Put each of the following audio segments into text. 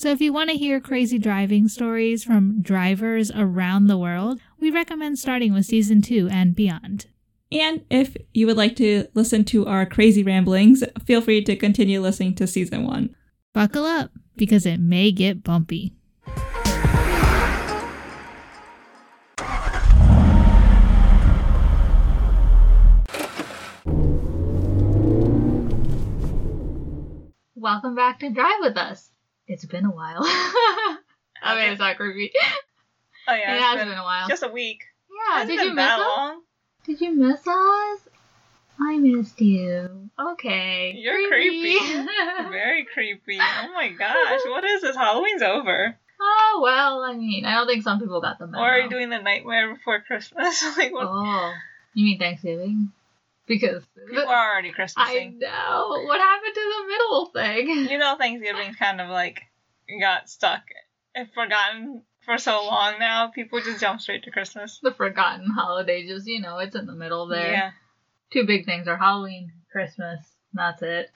So if you want to hear crazy driving stories from drivers around the world, we recommend starting with season two and beyond. And if you would like to listen to our crazy ramblings, feel free to continue listening to season one. Buckle up, because it may get bumpy. Welcome back to Drive With Us. It's been a while. I mean, it's not creepy. Oh yeah, it it's has been been a while. just a week. yeah, did been you miss us? Did you miss us? I missed you. Okay. You're creepy. Very creepy. Oh my gosh, what is this? Halloween's over. oh well, I mean, I don't think some people got the memo. Or are you doing the Nightmare Before Christmas? like what? Oh, you mean Thanksgiving? Because People are already I know what happened to the middle thing. You know, Thanksgiving's kind of like got stuck and forgotten for so long now. People just jump straight to Christmas. The forgotten holiday, just you know, it's in the middle there. Yeah, Two big things are Halloween, Christmas. That's it.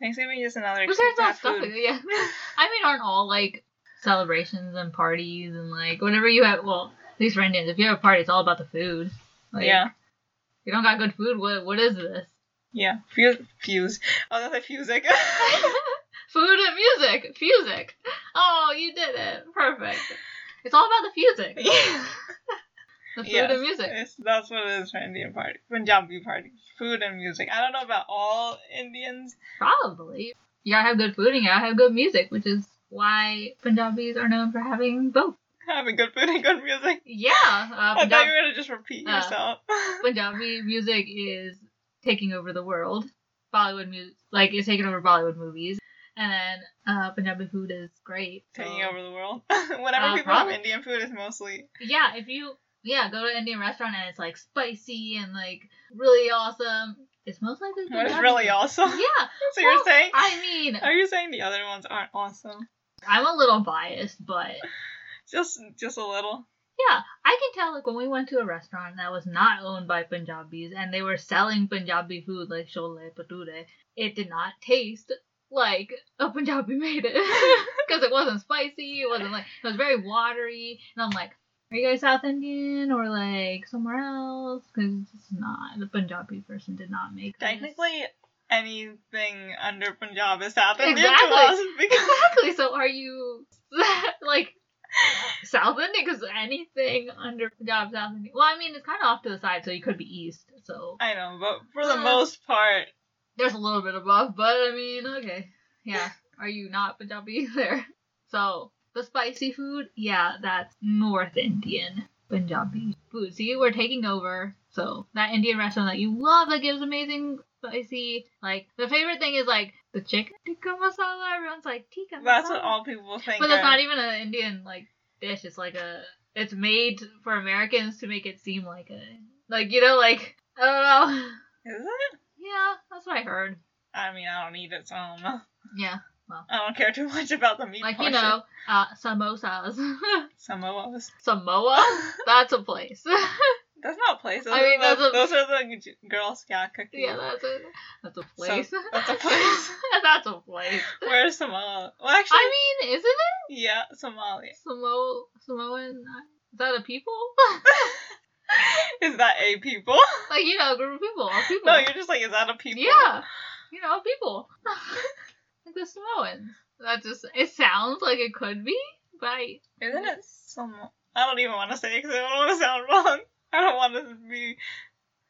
Thanksgiving is another But excuse there's to no stuff. food. Yeah. I mean, aren't all like celebrations and parties and like whatever you have? Well, at least for Indians, if you have a party, it's all about the food. Like, Yeah, you don't got good food, what what is this? yeah. Fuse, fuse. Oh, that's a fusic. Food and music. Fusic. Oh, you did it. Perfect. It's all about the fusic. The food Yes, and music. That's what it is for Indian party, Punjabi parties. Food and music. I don't know about all Indians. Probably. You gotta have good food and you gotta have good music, which is why Punjabis are known for having both. Having good food and good music. Yeah. Uh, I thought you were gonna just repeat Uh, yourself. Punjabi music is taking over the world. Bollywood music, like, is taking over Bollywood movies. And then uh, Punjabi food is great. so- Taking over the world. Whenever Uh, people probably. have Indian food, it's mostly Yeah, if you yeah go to an Indian restaurant and it's like spicy and like really awesome, it's most likely is Punjabi really awesome. Yeah. so you're saying? I mean, Are you saying the other ones aren't awesome? I'm a little biased, but Just, just a little. yeah, I can tell like when we went to a restaurant that was not owned by Punjabis and they were selling Punjabi food like chole bhature, it did not taste like a Punjabi made it because it wasn't spicy. It wasn't like it was very watery, and I'm like. Are you guys South Indian or like somewhere else? Because it's not. The Punjabi person did not make this. Technically, anything under Punjab is South Indian Exactly. to us because Exactly. So are you like South Indian? Because anything under Punjab, South Indian. Well, I mean, it's kind of off to the side, so you could be East. So I know, but for the Uh. most part, there's a little bit above, but I mean, okay, yeah. Are you not Punjabi there? So the spicy food, yeah, that's North Indian Punjabi food. See, we're taking over. So that Indian restaurant that you love that gives amazing spicy, like the favorite thing is like the chicken tikka masala. Everyone's like tikka. Masala. That's what all people think. But that's not even an Indian like dish. It's like a. It's made for Americans to make it seem like a like you know like I don't know. Is it? Yeah, that's what I heard. I mean, I don't eat it, so I don't know. Yeah, I don't care too much about the meat like you know, uh, samosas. Samoas. Samoa, that's a place. That's not a place. Those, I mean, are, the, a- those are the Girl Scout cookies. yeah, that's a that's a place. that's a place. that's a place. Where's Samoa? Well, actually, I mean, isn't it yeah, Somalia. Samo Samoan? Is that a people? Is that a people? like you know, a group of people. A people. No, you're just like, is that a people? Yeah, you know, people. like the Samoans. That just, it sounds like it could be, but I, Isn't mm. it Samo? I don't even want to say it because I don't want to sound wrong. I don't want this to be.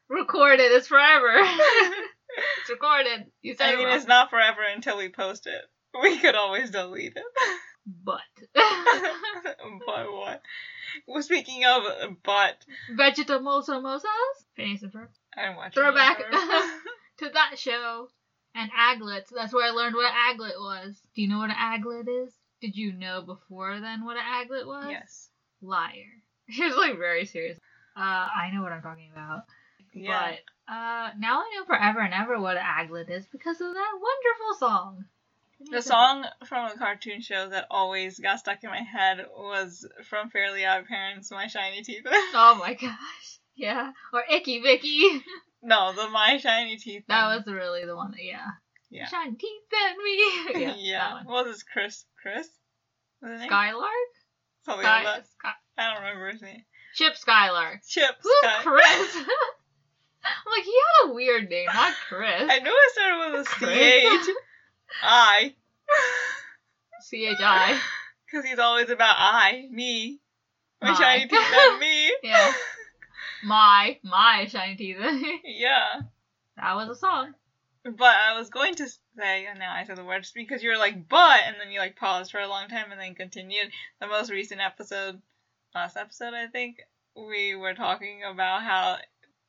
recorded. It's forever. it's recorded. You said I mean, wrong. it's not forever until we post it. We could always delete it. But. but what? Well, speaking of uh, but, Vegetable samosas? Phineas and Ferb. I didn't watch Throwback. To that show. And aglets. That's where I learned what an aglet was. Do you know what an aglet is? Did you know before then what an aglet was? yes. liar. She was like very serious. Uh, I know what I'm talking about. Yeah. But uh, now I know forever and ever what Aglet is because of that wonderful song. The song from a cartoon show that always got stuck in my head was from Fairly Odd Parents, My Shiny Teeth. Oh my gosh. Yeah. Or Icky Vicky. no, the My Shiny Teeth. That one. was really the one that, yeah. Yeah. Shine teeth at me. yeah. yeah. What was his Chris? Chris? Was? Skylark? Something Sky, like that. Sky, I don't remember his name. Chip Skylar. Chip. Who's Sky- Chris? I'm like, he had a weird name, not Chris. I knew it started with a Chris. C H I. C H I. Because he's always about I, me. My My. shiny teeth and me. Yeah. My, my shiny teeth. yeah. that was a song. But I was going to say, and now I said the word, just because you were like, but, and then you like paused for a long time and then continued. The most recent episode, last episode, I think, we were talking about how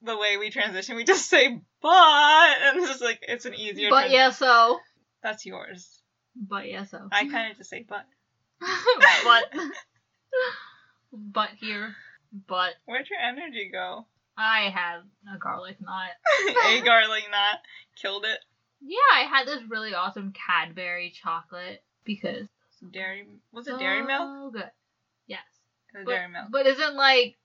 the way we transition, we just say, but, and it's just like, it's an easier But trans- yeah, so. That's yours. But yeah, so. I kind of just say, but. but. but here. But Where'd your energy go? I had a garlic knot. a garlic knot killed it. Yeah, I had this really awesome Cadbury chocolate because. Dairy, was it Dairy Milk? So good. Was But, Dairy Milk. but isn't like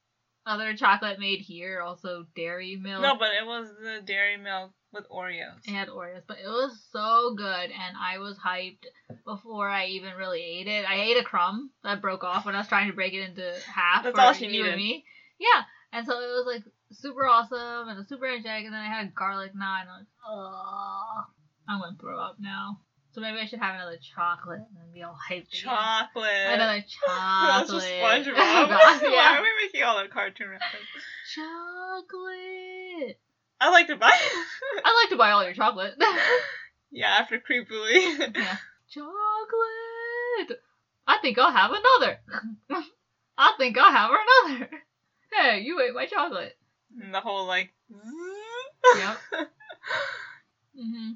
other chocolate made here also dairy milk? No, but it was the Dairy Milk with Oreos. It had Oreos, but it was so good, and I was hyped before I even really ate it. I ate a crumb that broke off when I was trying to break it into half. That's all she needed. Me. Yeah, and so it was like super awesome and a super energetic, and then I had garlic naan. And I was, like, oh, I'm gonna throw up now. So maybe I should have another chocolate and then be all hyped. again. Chocolate. Another That's chocolate. just SpongeBob. Why yeah. are we making all the cartoon references? Chocolate. I like to buy. I like to buy all your chocolate. yeah, after Creepily. Yeah. Chocolate. I think I'll have another. I think I'll have another. Hey, you ate my chocolate. and the whole like. Yep. hmm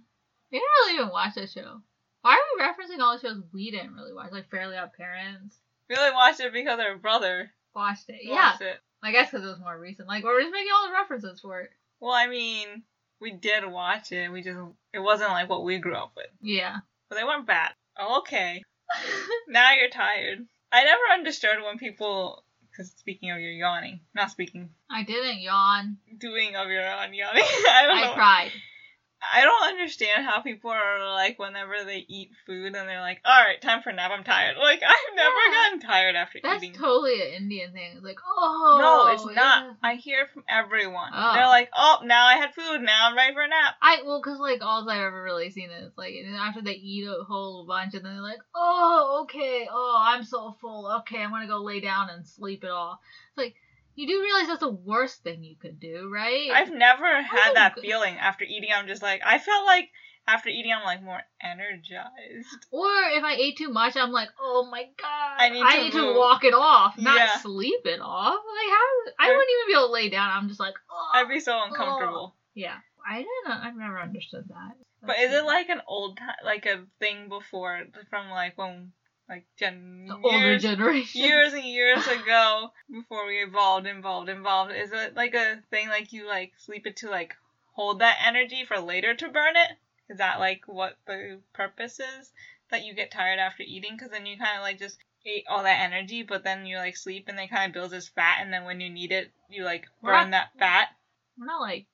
We didn't really even watch that show. Why are we referencing all the shows we didn't really watch, like Fairly Odd Parents? We only watched it because our brother Watched it. Yeah. watched it. I guess because it was more recent. Like, we're just making all the references for it. Well, I mean, we did watch it. We just it wasn't like what we grew up with, Yeah. but they weren't bad. Oh, okay. now you're tired. I never understood when people. Because speaking of your yawning, not speaking, I didn't yawn. doing of your own yawning. I don't I know. cried. I don't understand how people are like whenever they eat food and they're like, "All right, time for a nap. I'm tired." Like I've never Yeah. gotten tired after That's eating. That's totally an Indian thing. It's like, oh. no, it's yeah. not. I hear from everyone. Oh. They're like, "Oh, now I had food. Now I'm ready for a nap." I well, cause like all I've ever really seen is like after they eat a whole bunch and then they're like, oh okay, oh I'm so full, okay I'm gonna go lay down and sleep it off. It's like you do realize that's the worst thing you could do, right? I've never had Oh, that good. feeling after eating. I'm just like, I felt like after eating, I'm like more energized. or if I ate too much, I'm like, oh my god, I need to move. walk it off, not Yeah. sleep it off. Like how? I wouldn't even be able to lay down. I'm just like, oh I'd be so uncomfortable. yeah. I didn't. I've never understood that. But is it like an old time, like a thing before from like when, like gen the older years, generation? years and years ago before we evolved, involved, involved? Is it like a thing like you like sleep it to like hold that energy for later to burn it? Is that like what the purpose is? That you get tired after eating because then you kind of like just ate all that energy, but then you like sleep and they kind of builds as fat, and then when you need it, you like We're burn not- that fat. we're not like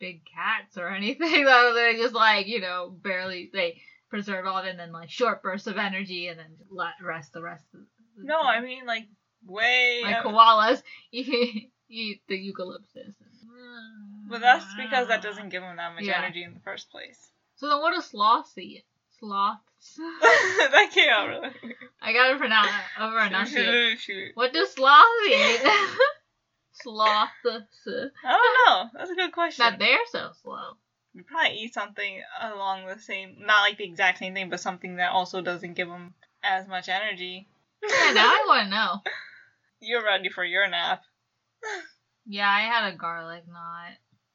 big cats or anything though they're just like you know barely they preserve all of it and then like short bursts of energy and then let rest the rest of the No, I mean like way. like uh, koalas eat, eat the eucalyptus But that's because that doesn't give them that much Yeah. energy in the first place. so then what do sloths eat sloths that came out really. i gotta pronounce it over enunciate what do sloths eat sloths I don't know. That's a good question. that they're so slow You probably eat something along the same, not like the exact same thing, but something that also doesn't give them as much energy. yeah now i want to know You're ready for your nap. yeah i had a garlic knot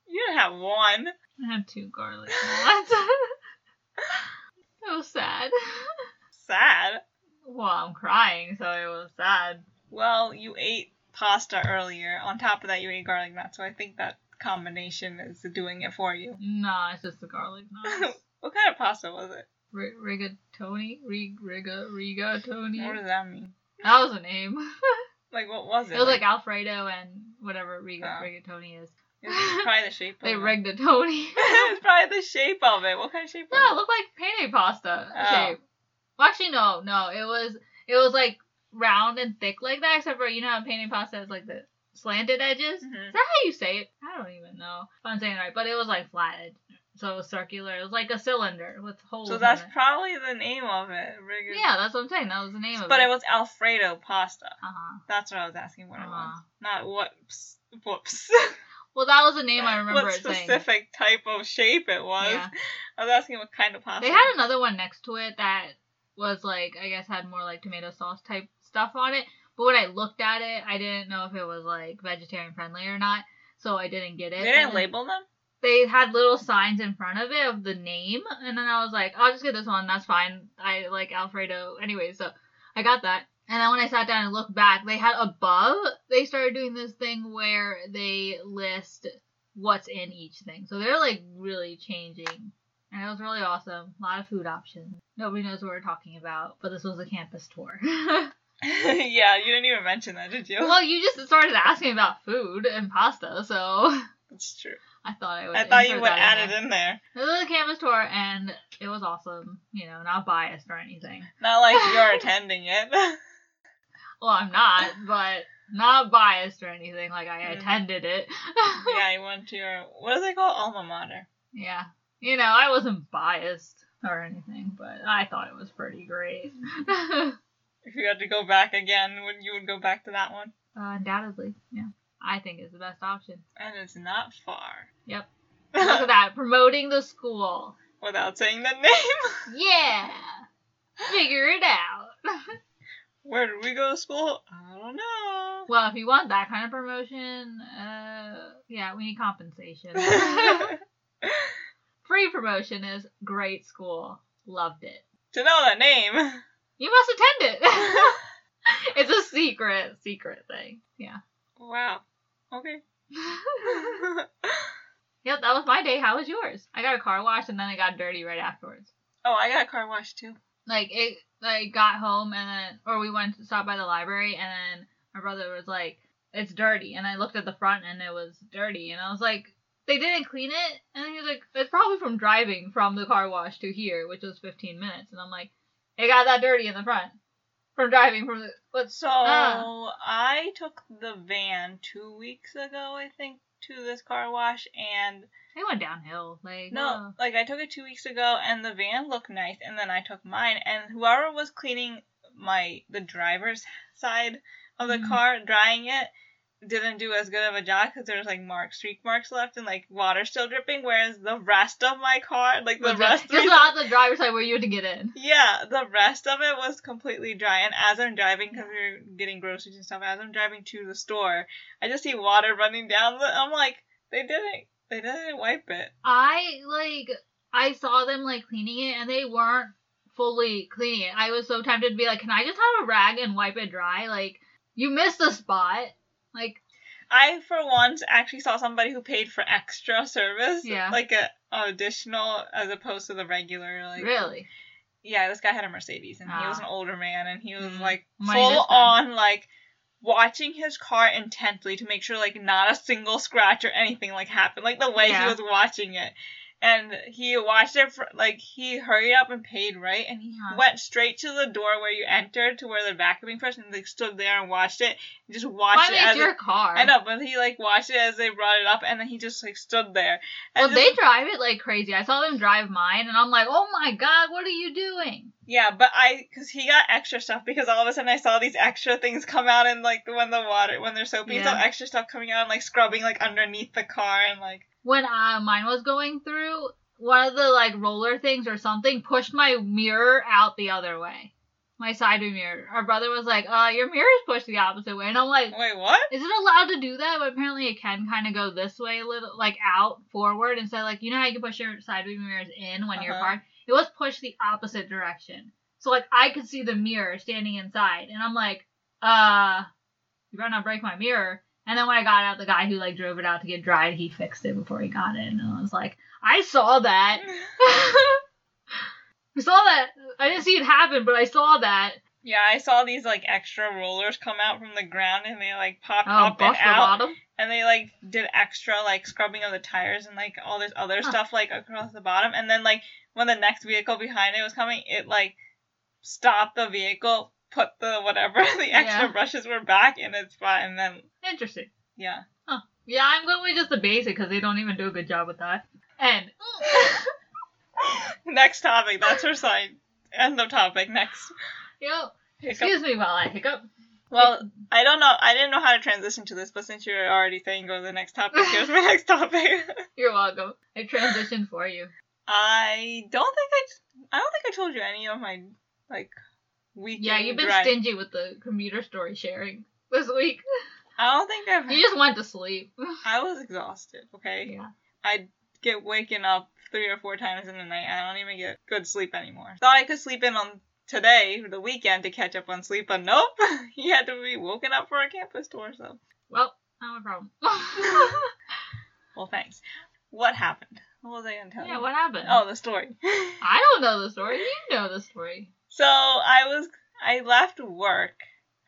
You didn't have one. I had two garlic knots. it was sad. Sad. Well, I'm crying, so it was sad. Well, you ate pasta earlier. On top of that, you ate garlic nuts. So I think that combination is doing it for you. Nah, it's just the garlic nuts. what kind of pasta was it? R- rigatoni? Rig- riga, rigatoni? What does that mean? That was a name. Like, what was it? it was like Alfredo and whatever riga, Oh. rigatoni is. It's probably the shape. of They of rigged a Tony. it. it's probably the shape of it. What kind of shape? no, it looked like penne pasta Oh. shape. Well, actually, no, no. It was it was like round and thick like that, except for you know how penne pasta is like the slanted edges. Mhm. Is that how you say it? I don't even know if I'm saying it right, but it was like flat edge. So it was circular. It was like a cylinder with holes. So that's probably the name of it. Yeah, that's what I'm saying. That was the name of it. But it. was Alfredo pasta. Uh huh. That's what I was asking what it was. Uh-huh. Not whoops. Whoops. Well, that was the name I remember what it saying. specific type of shape it was. Yeah. I was asking what kind of pasta. They had another one next to it that was like I guess had more like tomato sauce type stuff on it. But when I looked at it, I didn't know if it was like vegetarian friendly or not, so I didn't get it. They didn't label them? They had little signs in front of it of the name, and then I was like, I'll just get this one. That's fine. I like Alfredo anyway, so I got that. And then when I sat down and looked back, they had above. They started doing this thing where they list what's in each thing. So they're like really changing. And it was really awesome. A lot of food options. Nobody knows what we're talking about, but this was a campus tour. yeah, you didn't even mention that, did you? well, you just started asking about food and pasta, so That's true. I thought I would. I thought you would add it in there. It was a campus tour, and it was awesome. You know, not biased or anything. Not like you're attending it. Well, I'm not, but not biased or anything. Like I attended it. yeah, you went to your what is it called? Alma mater. Yeah. You know, I wasn't biased or anything, but I thought it was pretty great. Uh, If you had to go back again, would you would go back to that one? undoubtedly, yeah. I think it's the best option. And it's not far. Yep. Look at that, promoting the school. Without saying the name. Yeah. Figure it out. Where did we go to school? I don't know. well, if you want that kind of promotion, uh, yeah, we need compensation. Free promotion is great school. Loved it. to know the name. You must attend it. it's a secret, secret thing. Yeah. wow. Okay. Yep, that was my day. How was yours? I got a car wash and then it got dirty right afterwards. oh, I got a car wash too. Like it, I got home and then, or we went to stop by the library and then my brother was like, "It's dirty," and I looked at the front and it was dirty, and I was like, "They didn't clean it," and he was like, "It's probably from driving from the car wash to here, which was 15 minutes," and I'm like, "It got that dirty in the front from driving from the what's So Ah. I took the van two weeks ago, I think, to this car wash, and it went downhill. Like no, uh, like I took it two weeks ago, and the van looked nice, and then I took mine, and whoever was cleaning my the driver's side of the Mhm. car, drying it, didn't do as good of a job because there's like marks, streak marks left, and like water still dripping, whereas the rest of my car, like the was rest, just, not the driver's side where you had to get in. Yeah, the rest of it was completely dry. And as I'm driving, because we're getting groceries and stuff, as I'm driving to the store, I just see water running down. The, I'm like, they didn't, they didn't wipe it. I like I saw them like cleaning it and they weren't fully cleaning it. I was so tempted to be like, can I just have a rag and wipe it dry? Like you missed a spot. Like I, for once, actually saw somebody who paid for extra service, Yeah. like a, additional as opposed to the regular. Like, really? yeah, this guy had a Mercedes, and he was Ah. an older man, and he was Mm. like full on like watching his car intently to make sure like not a single scratch or anything like happened, like the way Yeah. he was watching it. And he watched it for like he hurried up and paid right, and he Huh. went straight to the door where you entered to where the vacuuming person like stood there and watched it, and just Why watched it it's as your it, car? I know, but he like watched it as they brought it up, and then he just like stood there. And Well, just- they drive it like crazy. I saw them drive mine, and I'm like, oh my god, what are you doing? Yeah, but I, cause he got extra stuff because all of a sudden I saw these extra things come out and like when the water, when they're soaping, so Yeah. extra stuff coming out and like scrubbing like underneath the car and like. When uh, mine was going through, one of the like roller things or something pushed my mirror out the other way. My side view mirror. Our brother was like, uh, your mirror is pushed the opposite way. And I'm like, Wait, what? is it allowed to do that? But apparently it can kind of go this way a little, like out, forward, instead like, you know how you can push your side view mirrors in when you're Uh-huh. parked? It was pushed the opposite direction. So like I could see the mirror standing inside. And I'm like, uh, you better not break my mirror. And then when I got out, the guy who like drove it out to get dried, he fixed it before he got in. And I was like, I saw that. I saw that. I didn't see it happen, but I saw that. Yeah, I saw these like extra rollers come out from the ground and they like popped Oh, up and out. bottom. And they like did extra like scrubbing of the tires and like all this other Huh. stuff like across the bottom and then like when the next vehicle behind it was coming it like stopped the vehicle put the whatever the extra Yeah. brushes were back in its spot and then Interesting. yeah Yeah, I'm going with just the basic because they don't even do a good job with that. And next topic that's her side end of topic next know, Hiccup. excuse me while I hiccup. Well i don't know i didn't know how to transition to this but since you're already saying go to the next topic here's my next topic You're welcome. I transitioned for you. i don't think i i don't think i told you any of my like weekend Yeah, you've been drive- stingy with the commuter story sharing this week. I don't think I've. You just went to sleep. I was exhausted. Okay. Yeah. I'd get waken up three or four times in the night. I don't even get good sleep anymore. Thought I could sleep in on today, for the weekend, to catch up on sleep, but nope. he had to be woken up for a campus tour. So, Well, not a problem. well, thanks. What happened? What was I gonna tell yeah, you? what happened? Oh, the story. I don't know the story. You know the story. so I was. I left work.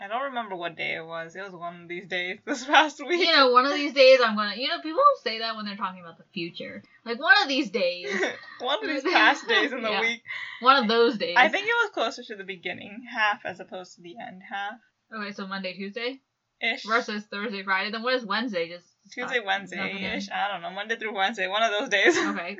I don't remember what day it was. It was one of these days this past week. You know, one of these days I'm gonna. You know, people say that when they're talking about the future. Like one of these days, one of these past days in the Yeah. week. one of those days. I think it was closer to the beginning half as opposed to the end half. Okay, so Monday, Tuesday Ish. versus Thursday, Friday. Then what is Wednesday? Just Tuesday. Wednesday ish. I don't know. Monday through Wednesday. One of those days. Okay,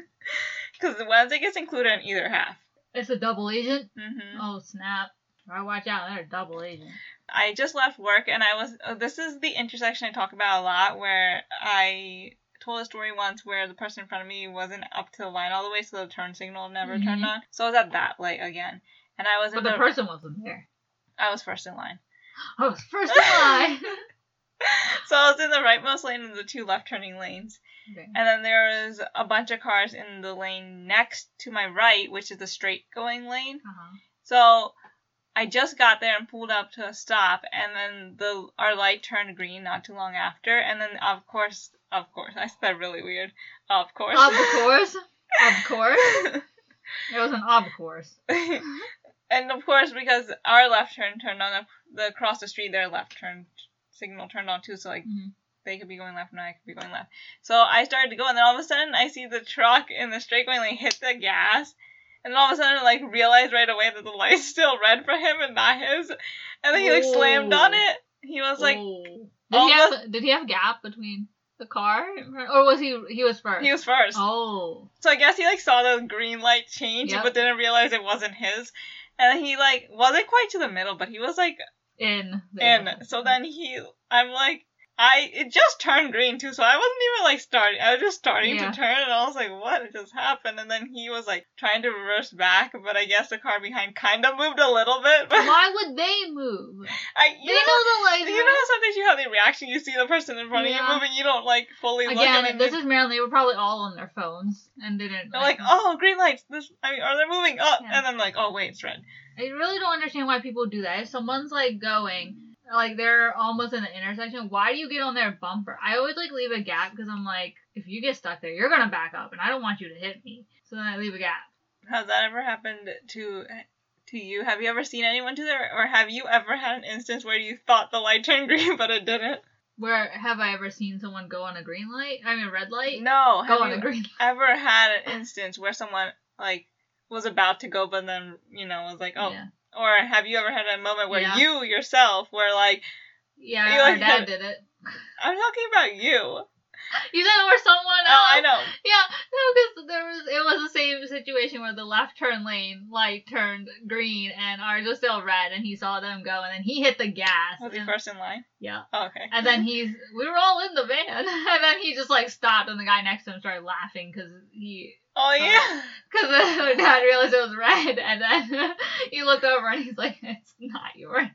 Because the Wednesday gets included in either half. it's a double agent. hmm Oh snap! I watch out. They're a double agent. I just left work and I was. Uh, this is the intersection I talk about a lot where I told a story once where the person in front of me wasn't up to the line all the way, so the turn signal never turned Mhm. on. So I was at that light again. And I was But in the the, person wasn't there. I was first in line. I was first in line. So I was in the rightmost lane of the two left turning lanes. okay. And then there was a bunch of cars in the lane next to my right, which is the straight going lane. Uh-huh. So I just got there and pulled up to a stop, and then the our light turned green not too long after. And then of course, of course, I said really weird. Of course. Of course. Of course. It was an of course. and of course, because our left turn turned on, the across the street their left turn signal turned on too. So like Mhm. they could be going left and I could be going left. So I started to go, and then all of a sudden I see the truck in the straight going like hit the gas, and all of a sudden like realized right away that the light's still red for him and not his, and then he like slammed on it. He was like, did he have did he have gap between the car or was he he was first? he was first. Oh. So I guess he like saw the green light change, Yep. but didn't realize it wasn't his. And he like wasn't quite to the middle, but he was like In. in. So then he, I'm like, I it just turned green too, so I wasn't even like starting. I was just starting Yeah. to turn, and I was like, what just happened? And then he was like trying to reverse back, but I guess the car behind kind of moved a little bit. But Why would they move? I, They you know know, the lights. you know how sometimes you have the reaction, you see the person in front Yeah. of you moving, you don't like fully look, and Again, this is Maryland. They were probably all on their phones and didn't. they're like, oh, green lights. This, I mean, are they moving up? Yeah. And then like, oh wait, it's red. I really don't understand why people do that. If someone's like going, like they're almost in the intersection, why do you get on their bumper? I always like leave a gap because I'm like, if you get stuck there, you're gonna back up, and I don't want you to hit me. So then I leave a gap. Has that ever happened to to you? Have you ever seen anyone do that, or have you ever had an instance where you thought the light turned green but it didn't? Where have I ever seen someone go on a green light? I mean, red light. No. go Have on you a green. ever had an instance where someone like was about to go but then you know was like, oh, Yeah. Or have you ever had a moment where Yeah. you yourself were like, Yeah, You our like dad did it. I'm talking about you. You said or someone else. Oh, I know. Yeah, no, because there was it was the same situation where the left turn lane light turned green and ours was still red, and he saw them go, and then he hit the gas. Was he first in line? Yeah, Oh, okay. and then he's we were all in the van, and then he just like stopped, and the guy next to him started laughing because he Oh uh, yeah. because our dad realized it was red, and then he looked over and he's like, "It's not yours."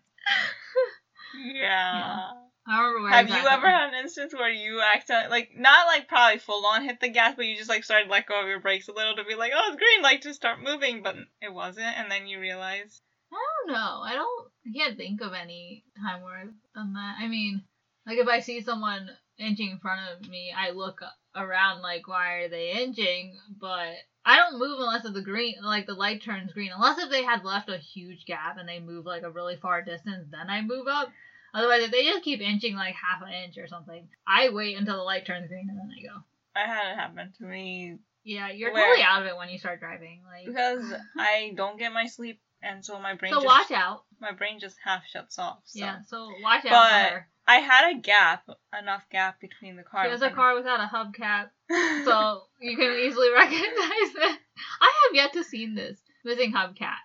Yeah. I remember where. Have you ever had an instance where you accidentally, like, not like probably full on hit the gas, but you just like started to let go of your brakes a little to be like, oh, it's green, like to start moving, but it wasn't, and then you realize, I don't know. I don't. I can't think of any time where I've done that. I mean, like if I see someone inching in front of me, I look around like, why are they inching? But I don't move unless if the green, like the light turns green. Unless if they had left a huge gap and they move like a really far distance, then I move up. Otherwise, if they just keep inching like half an inch or something, I wait until the light turns green and then I go. I had it happen to me Yeah, you're Where? totally out of it when you start driving. Like, because I don't get my sleep, and so my brain so just watch out. my brain just half shuts off. So. Yeah, so watch out But for. I had a gap, enough gap between the cars. has a car without a hubcap, so you can easily recognize it. I have yet to see this missing hubcap.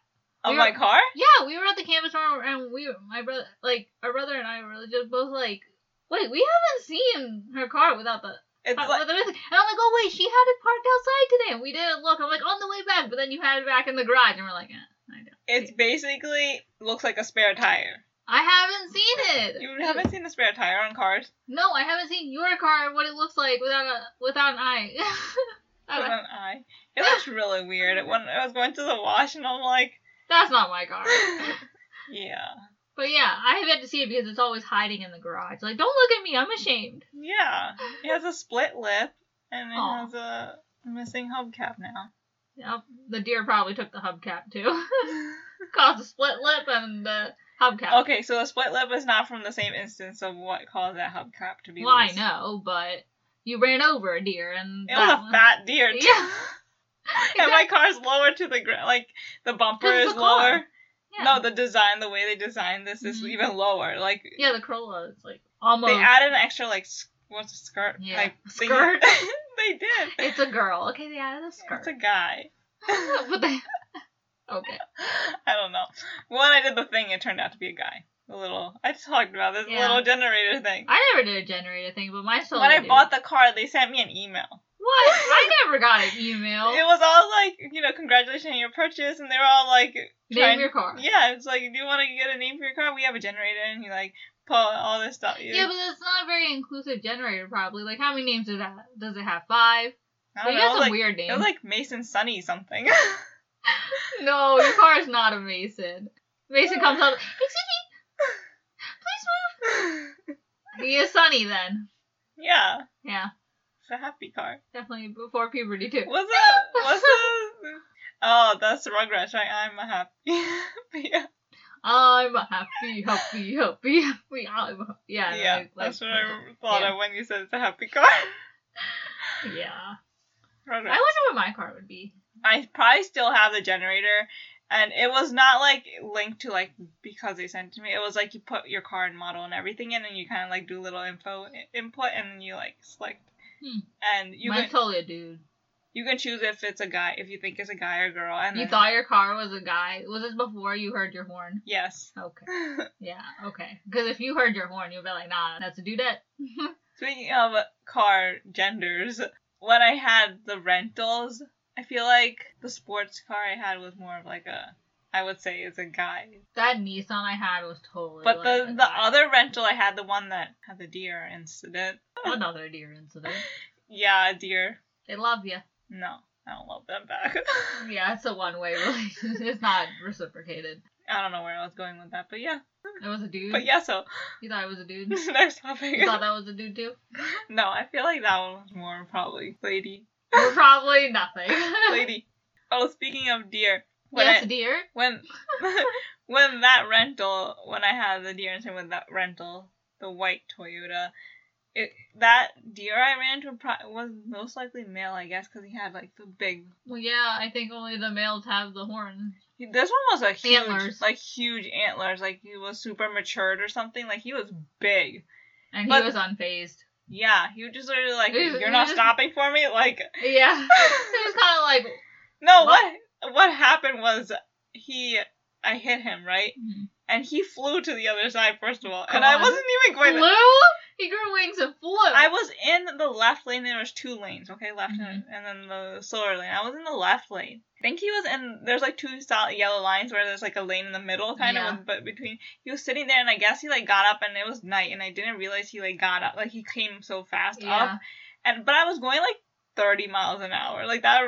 Of we my were- car. Yeah, we were at the campus store and we, my brother, like our brother and I were just both like, "Wait, we haven't seen her car without the It's uh, like the missing." And I'm like, "Oh wait, she had it parked outside today." And we didn't look. I'm like, "On the way back," but then you had it back in the garage, and we're like, eh, "I don't." it's basically looks like a spare tire. I haven't seen it. You haven't seen a spare tire on cars? No, I haven't seen your car. What it looks like without a without an eye. With an eye. It looks really weird. When I was going to the wash, and I'm like, That's not my car. yeah, But yeah, I have yet to see it because it's always hiding in the garage. Like, don't look at me, I'm ashamed. yeah. It has a split lip, and it Aw. has a missing hubcap now. Yep, the deer probably took the hubcap too. Caused a split lip and the hubcap. okay, so the split lip is not from the same instance of what caused that hubcap to be Well, I loose. know, but you ran over a deer and It that was a fat deer, too. Yeah. and my car's lower to the ground. Like, the bumper is car. lower. Yeah. No, the design, the way they designed this is Mhm. even lower. Like, yeah, the Corolla is like almost. they added an extra, like, what's a skirt Yeah, thing. skirt. they did. It's a girl. Okay, they added a skirt. It's a guy. but they. Okay. I don't know. When I did the thing, it turned out to be a guy. A little. I talked about this Yeah. little generator thing. I never did a generator thing, but my when I did. bought the car, they sent me an email. What? I never got an email. It was all like, you know, congratulations on your purchase, and they were all like, Name your car. Yeah, it's like, do you want to get a name for your car? We have a generator, and you like pull all this stuff. Yeah, but that's not a very inclusive generator, probably. Like, how many names does it have? Does it have five? I don't know. It was like, weird it names. was like Mason Sunny something. no, your car is not a Mason. Mason comes up. Excuse me, please move. He is Sunny then. yeah, Yeah, a happy car. definitely before puberty too. What's up? What's up? Oh, that's Rugrats, right? I'm a happy. yeah, I'm a happy, happy, happy, happy. I'm a- yeah, yeah, like- like- that's what I thought yeah. of when you said it's a happy car. Yeah. Rugrats. I wonder what my car would be. I probably still have the generator, and it was not like linked to like because they sent it to me. It was like you put your car and model and everything in, and you kind of like do little info input, and then you like select, Hmm. and you Mine's can totally a dude. you can choose if it's a guy, if you think it's a guy or girl, and You then, thought your car was a guy. Was this before you heard your horn? yes. Okay. Yeah, okay. Because if you heard your horn, you'd be like, nah, that's a dudette. Speaking of car genders, when I had the rentals, I feel like the sports car I had was more of like a, I would say it's a guy. that Nissan I had was totally. But like the the guy. other rental I had, the one that had the deer incident. another deer incident. Yeah, a deer. They love you. No, I don't love them back. Yeah, it's a one-way relationship. It's not reciprocated. I don't know where I was going with that, but yeah. It was a dude. But yeah, so You thought it was a dude. next topic. You thought that was a dude too. no, I feel like that one was more probably lady. Probably nothing. Lady. Oh, speaking of deer, when yes, I, deer. when when that rental when I had the deer incident with that rental, the white Toyota, it that deer I ran into pro- was most likely male, I guess, because he had like the big. Well, yeah, I think only the males have the horn. This one was a huge, Antlers. like huge antlers, like he was super matured or something. Like he was big. And But- he was unfazed. Yeah, he was just of like, was- "You're not was- stopping for me." Like, Yeah. It was kind of like. no, What? what what happened was he, I hit him right, Mhm. and he flew to the other side first of all, and I wasn't even going. Flew? To, He grew wings and flew. I was in the left lane. There was two lanes, okay, left Mm-hmm. and, and then the slower lane. I was in the left lane. I think he was in. There's like two solid yellow lines where there's like a lane in the middle, kind Yeah. of, but between. He was sitting there, and I guess he like got up, and it was night, and I didn't realize he like got up, like he came so fast yeah. up, and but I was going like 30 miles an hour, like that.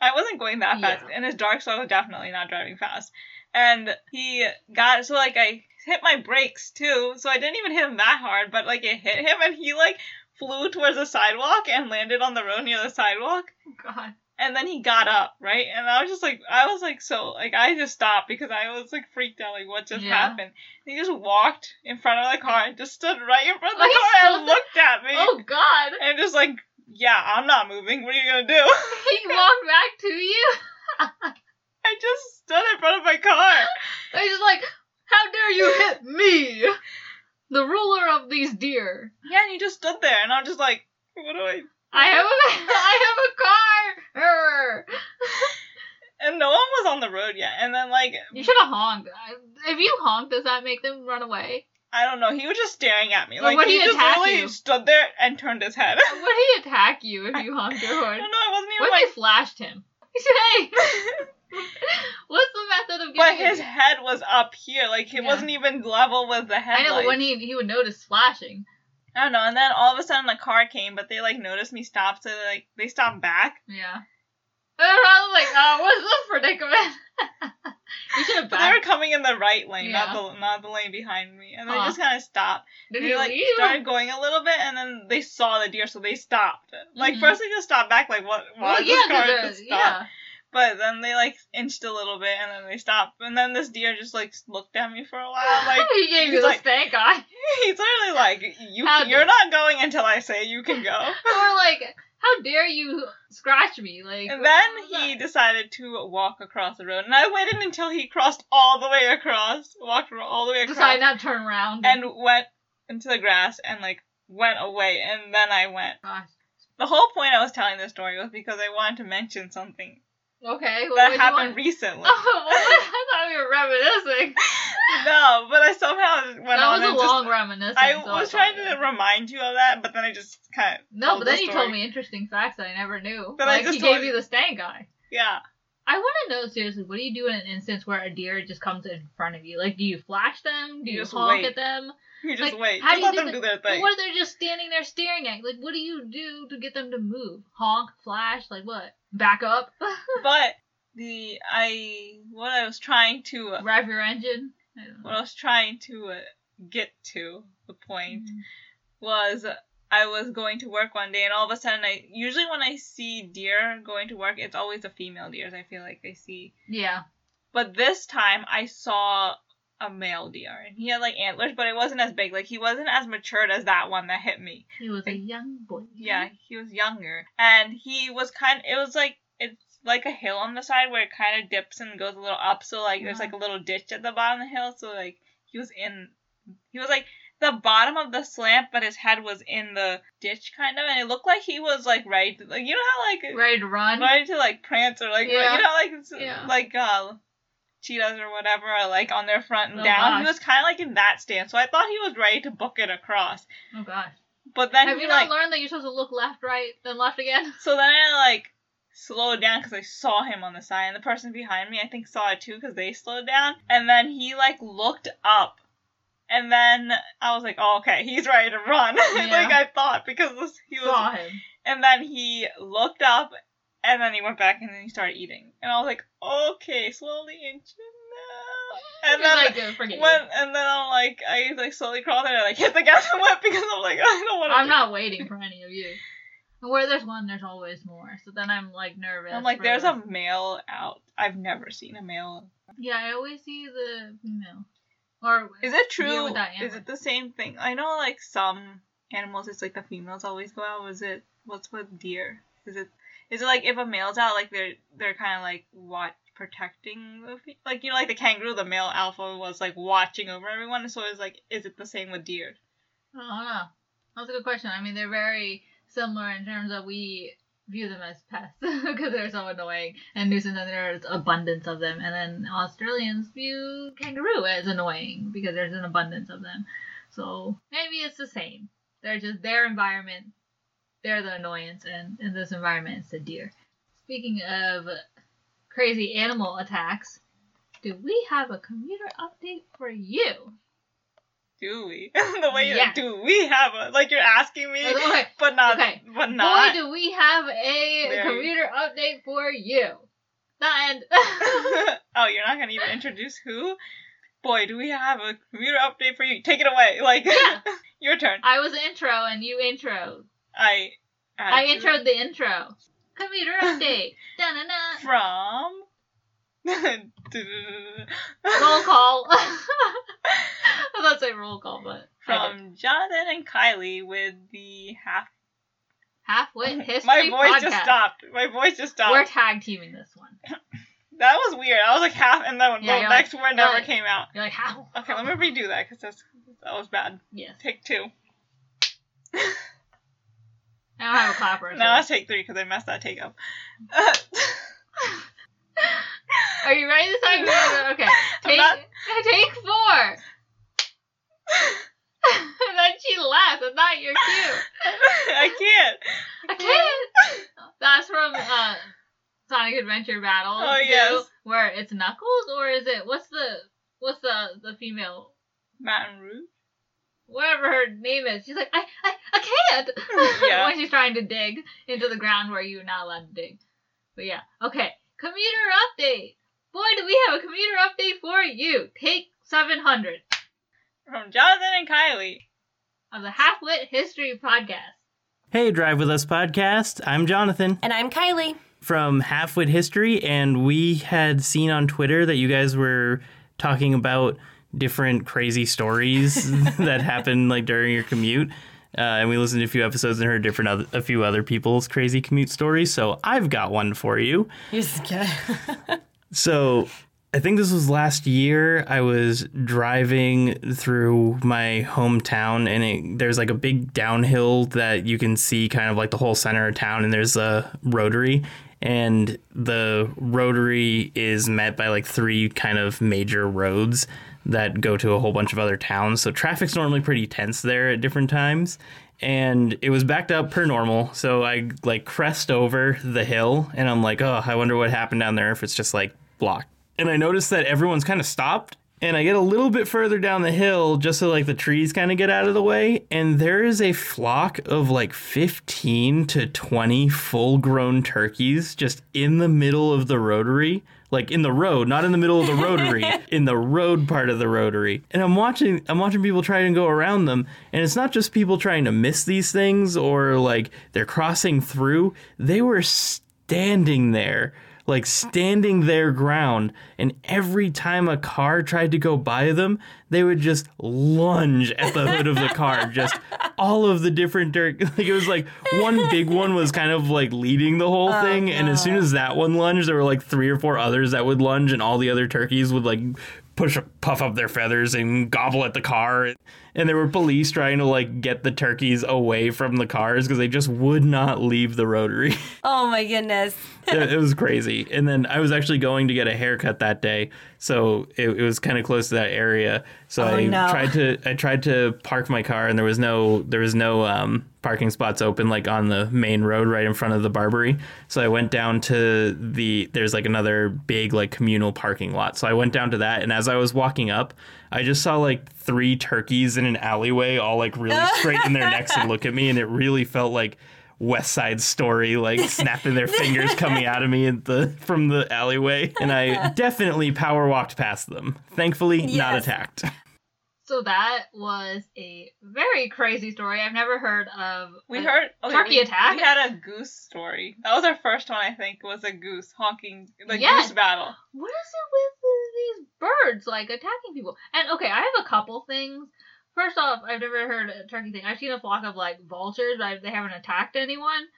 I wasn't going that fast, Yeah. and it's dark, so I was definitely not driving fast. And he got so like I hit my brakes too, so I didn't even hit him that hard, but like it hit him and he like flew towards the sidewalk and landed on the road near the sidewalk. God. And then he got up, right? And I was just like, I was like, so, like, I just stopped because I was like freaked out, like, what just Yeah. happened? And he just walked in front of the car and just stood right in front of Oh, the he car and looked at me. Oh God. And just like, yeah, I'm not moving. What are you gonna do? He walked back to you. I just stood in front of my car. He's just like, how dare you hit me, the ruler of these deer. Yeah, and you just stood there, and I'm just like, what do I? I have a, I have a car. And no one was on the road yet. And then like, You should have honked. If you honk, does that make them run away? I don't know. He was just staring at me. Like he he just literally you? stood there and turned his head. Would he attack you if you honked your horn? know. I wasn't even What like. flashed him? He said, "Hey, what's the method of getting? But getting?" his head was up here, like it Yeah. wasn't even level with the head. I know, but when he he would notice flashing. I don't know, and then all of a sudden the car came, but they like noticed me stop, so they, like they stopped back. Yeah. And I was like, oh, what's this predicament? You should have But they were coming in the right lane, Yeah. not the not the lane behind me, and they just kind of stopped. Did they like leave? started going a little bit, and then they saw the deer, so they stopped. Like Mhm. first they just stopped back, like what? Why well, is yeah, this car just stop? yeah. But then they like inched a little bit, and then they stopped. And then this deer just like looked at me for a while, like he gave you like- stank eye. he's literally like, "You How you're not going until I say you can go." or like, how dare you scratch me? Like, And then he decided to walk across the road, and I waited until he crossed all the way across, walked all the way across, decided not to turn around. and went into the grass and like went away. And then I went. Gosh. The whole point I was telling this story was because I wanted to mention something Okay. Well, that happened recently. Oh, well, I thought we were reminiscing. no, but I somehow went that on was a long just. reminiscence. I so was thought trying that- to remind you of that, but then I just kind of No, but then you told me interesting facts that I never knew. But I like just he gave you- the stank eye. yeah. I want to know seriously, what do you do in an instance where a deer just comes in front of you? Like, do you flash them? Do You you, just honk wait. at them? You just Like, wait. how do you let them the- do their thing. what if they're just standing there staring at? you? Like, what do you do to get them to move? Honk, flash, like what? Back up, But the I what I was trying to uh, rev your engine. I what. I was trying to uh, get to the point Mhm. was I was going to work one day and all of a sudden I usually when I see deer going to work it's always the female deers I feel like I see Yeah. but this time I saw a male deer and he had like antlers but it wasn't as big like he wasn't as matured as that one that hit me He was a young boy. yeah he was younger and he was kind it was like it's like a hill on the side where it kind of dips and goes a little up so like there's Uh-huh. like a little ditch at the bottom of the hill so like he was in he was like the bottom of the slant but his head was in the ditch kind of and it looked like he was like ready to, like you know how like Ready to run? ready to like prance or like Yeah. you know like Yeah. like uh cheetahs or whatever are like on their front and Oh, down he was kind of like in that stance so i thought he was ready to book it across Oh gosh. but then Have he you like not learned that you're supposed to look left, right, then left again? So then I like slowed down because I saw him on the side, and the person behind me I think saw it too because they slowed down. And then he like looked up, and then I was like, "Oh, okay, he's ready to run." like I thought because he was. Saw him. And then he looked up, and then he went back, and then he started eating. And I was like, "Okay, slowly inching now." And then. like, "Uh, when, you. and then I'm like, I like slowly crawled and I like hit the gas and went because I'm like, I don't want to. I'm not waiting for any of you. Where there's one, there's always more. So then I'm like nervous. I'm like, there's a male out. I've never seen a male. Yeah, I always see the female. Or Is it true? Is it the same thing? I know like some animals, it's like the females always go out. Was it? What's with deer? Is it? Is it like if a male's out, like they're they're kind of like what protecting the fe- like you know like the kangaroo, the male alpha was like watching over everyone. So it's like, is it the same with deer? I don't know. That's a good question. I mean, they're very similar in terms of we view them as pests because they're so annoying and nuisance, and there's abundance of them. And then Australians view kangaroo as annoying because there's an abundance of them. So maybe it's the same. They're just their environment. They're the annoyance, and in this environment, it's the deer. Speaking of crazy animal attacks, do we have a commuter update for you? Do we? the way Yes. do we have a like you're asking me, Okay, but not okay. but not. Boy, do we have a There commuter update for you. The end. oh, you're not gonna even introduce who? Boy, do we have a commuter update for you. Take it away. Like, Yeah. your turn. I was intro and you intro. I. I introed the intro. Commuter update. Da-na-na. From. Roll call. I thought say roll call, but From Jonathan and Kylie with the half. half-wit history My voice podcast. just stopped. My voice just stopped. We're tag teaming this one. That was weird. I was like half, and then Yeah, the next like- word never like- came out. You're like how? Okay, let me redo that because that's that was bad. Yes. Take two. I don't have a clapper. so- Now let's take three because I messed that take up. Are you ready this time? Okay. I'm Take not- take four. and then she laughs. It's not your cue. I can't. I can't. That's from uh, Sonic Adventure Battle. Oh, 2, yes. Where it's Knuckles or is it what's the what's the the female Mountain Rouge. Whatever her name is? She's like I I, I can't. Yeah. when she's trying to dig into the ground where you're not allowed to dig. But yeah, okay. Commuter update. Boy, do we have a commuter update for you. Take 700 From Jonathan and Kylie. of the Half Wit History Podcast. Hey, Drive With Us podcast. I'm Jonathan And I'm Kylie. from Halfwit History, and we had seen on Twitter that you guys were talking about different crazy stories that happen like during your commute. Uh, and we listened to a few episodes and heard different other, a few other people's crazy commute stories. So I've got one for you. So I think this was last year. I was driving through my hometown, and it, there's like a big downhill that you can see kind of like the whole center of town, and there's a rotary. And the rotary is met by like three kind of major roads that go to a whole bunch of other towns. So traffic's normally pretty tense there at different times. And it was backed up per normal. So I like crest over the hill and I'm like, oh, I wonder what happened down there if it's just like blocked. And I noticed that everyone's kind of stopped. And I get a little bit further down the hill just so like the trees kind of get out of the way. And there is a flock of like 15 to 20 full grown turkeys just in the middle of the rotary. Like in the road, not in the middle of the rotary, in the road part of the rotary. And I'm watching I'm watching people try and go around them, and it's not just people trying to miss these things or like they're crossing through. They were standing there like standing their ground and every time a car tried to go by them they would just lunge at the hood of the car just all of the different dirt like it was like one big one was kind of like leading the whole oh, thing and as soon as that one lunged there were like three or four others that would lunge and all the other turkeys would like push puff up their feathers and gobble at the car and there were police trying to like get the turkeys away from the cars because they just would not leave the rotary Oh my goodness. it, it was crazy. And then I was actually going to get a haircut that day, so it, it was kind of close to that area. So Oh, I no. tried to I tried to park my car, and there was no there was no um, parking spots open like on the main road right in front of the Barbary. So I went down to the there's like another big like communal parking lot. So I went down to that, and as I was walking up, I just saw like three turkeys in an alleyway, all like really straighten their necks and look at me, and it really felt like. West Side Story, like snapping their fingers coming out of me at the from the alleyway, and I definitely power walked past them. Thankfully, not attacked. So that was a very crazy story. I've never heard of. We heard okay, turkey we, attack? We had a goose story. That was our first one, I think. Was a goose honking the Yeah. goose battle. What is it with these birds like attacking people? And okay, I have a couple things. First off, I've never heard a turkey thing. I've seen a flock of like vultures, but they haven't attacked anyone.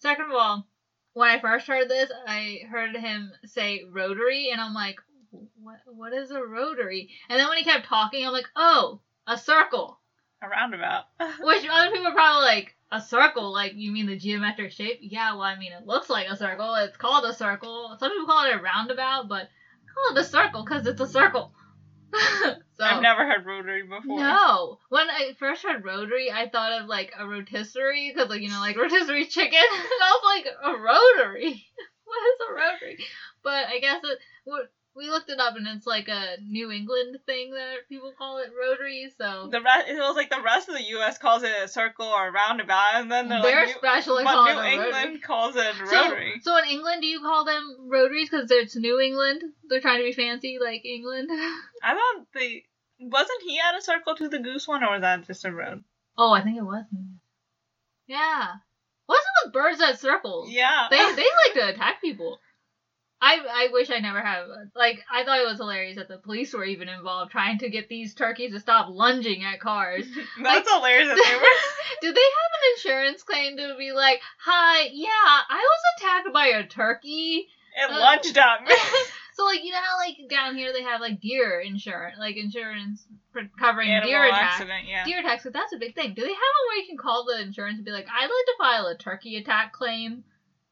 Second of all, when I first heard this, I heard him say rotary, and I'm like, what? What is a rotary? And then when he kept talking, I'm like, oh, a circle. A roundabout. Which other people are probably like, a circle? Like, you mean the geometric shape? Yeah, well, I mean, it looks like a circle. It's called a circle. Some people call it a roundabout, but I call it a circle because it's a circle. so, I've never heard rotary before. no. When I first heard rotary, I thought of like a rotisserie because, like, you know, like rotisserie chicken. and I was like, a rotary? what is a rotary? But I guess it, we- we looked it up and it's like a New England thing that people call it rotary. So The rest, it was like the rest of the U.S. calls it a circle or a roundabout, and then they're they're like, but New England rotary. calls it So, rotary. so in England, do you call them rotaries because it's New England? They're trying to be fancy like England. I thought they wasn't he at a circle to the goose one, or was that just a road? oh, I think it was. Yeah. What's it with birds that circle? Yeah. They they like to attack people. I I wish I never have. Like I thought it was hilarious that the police were even involved trying to get these turkeys to stop lunging at cars. That's hilarious that they were. Did they have an insurance claim to be like, "Hi, yeah, I was attacked by a turkey." It Uh, lunged at me. so like you know how like down here they have like deer insurance, like insurance for covering Animal deer attacks. accident, yeah. Deer attacks, but that's a big thing. Do they have one where you can call the insurance and be like, "I'd like to file a turkey attack claim"?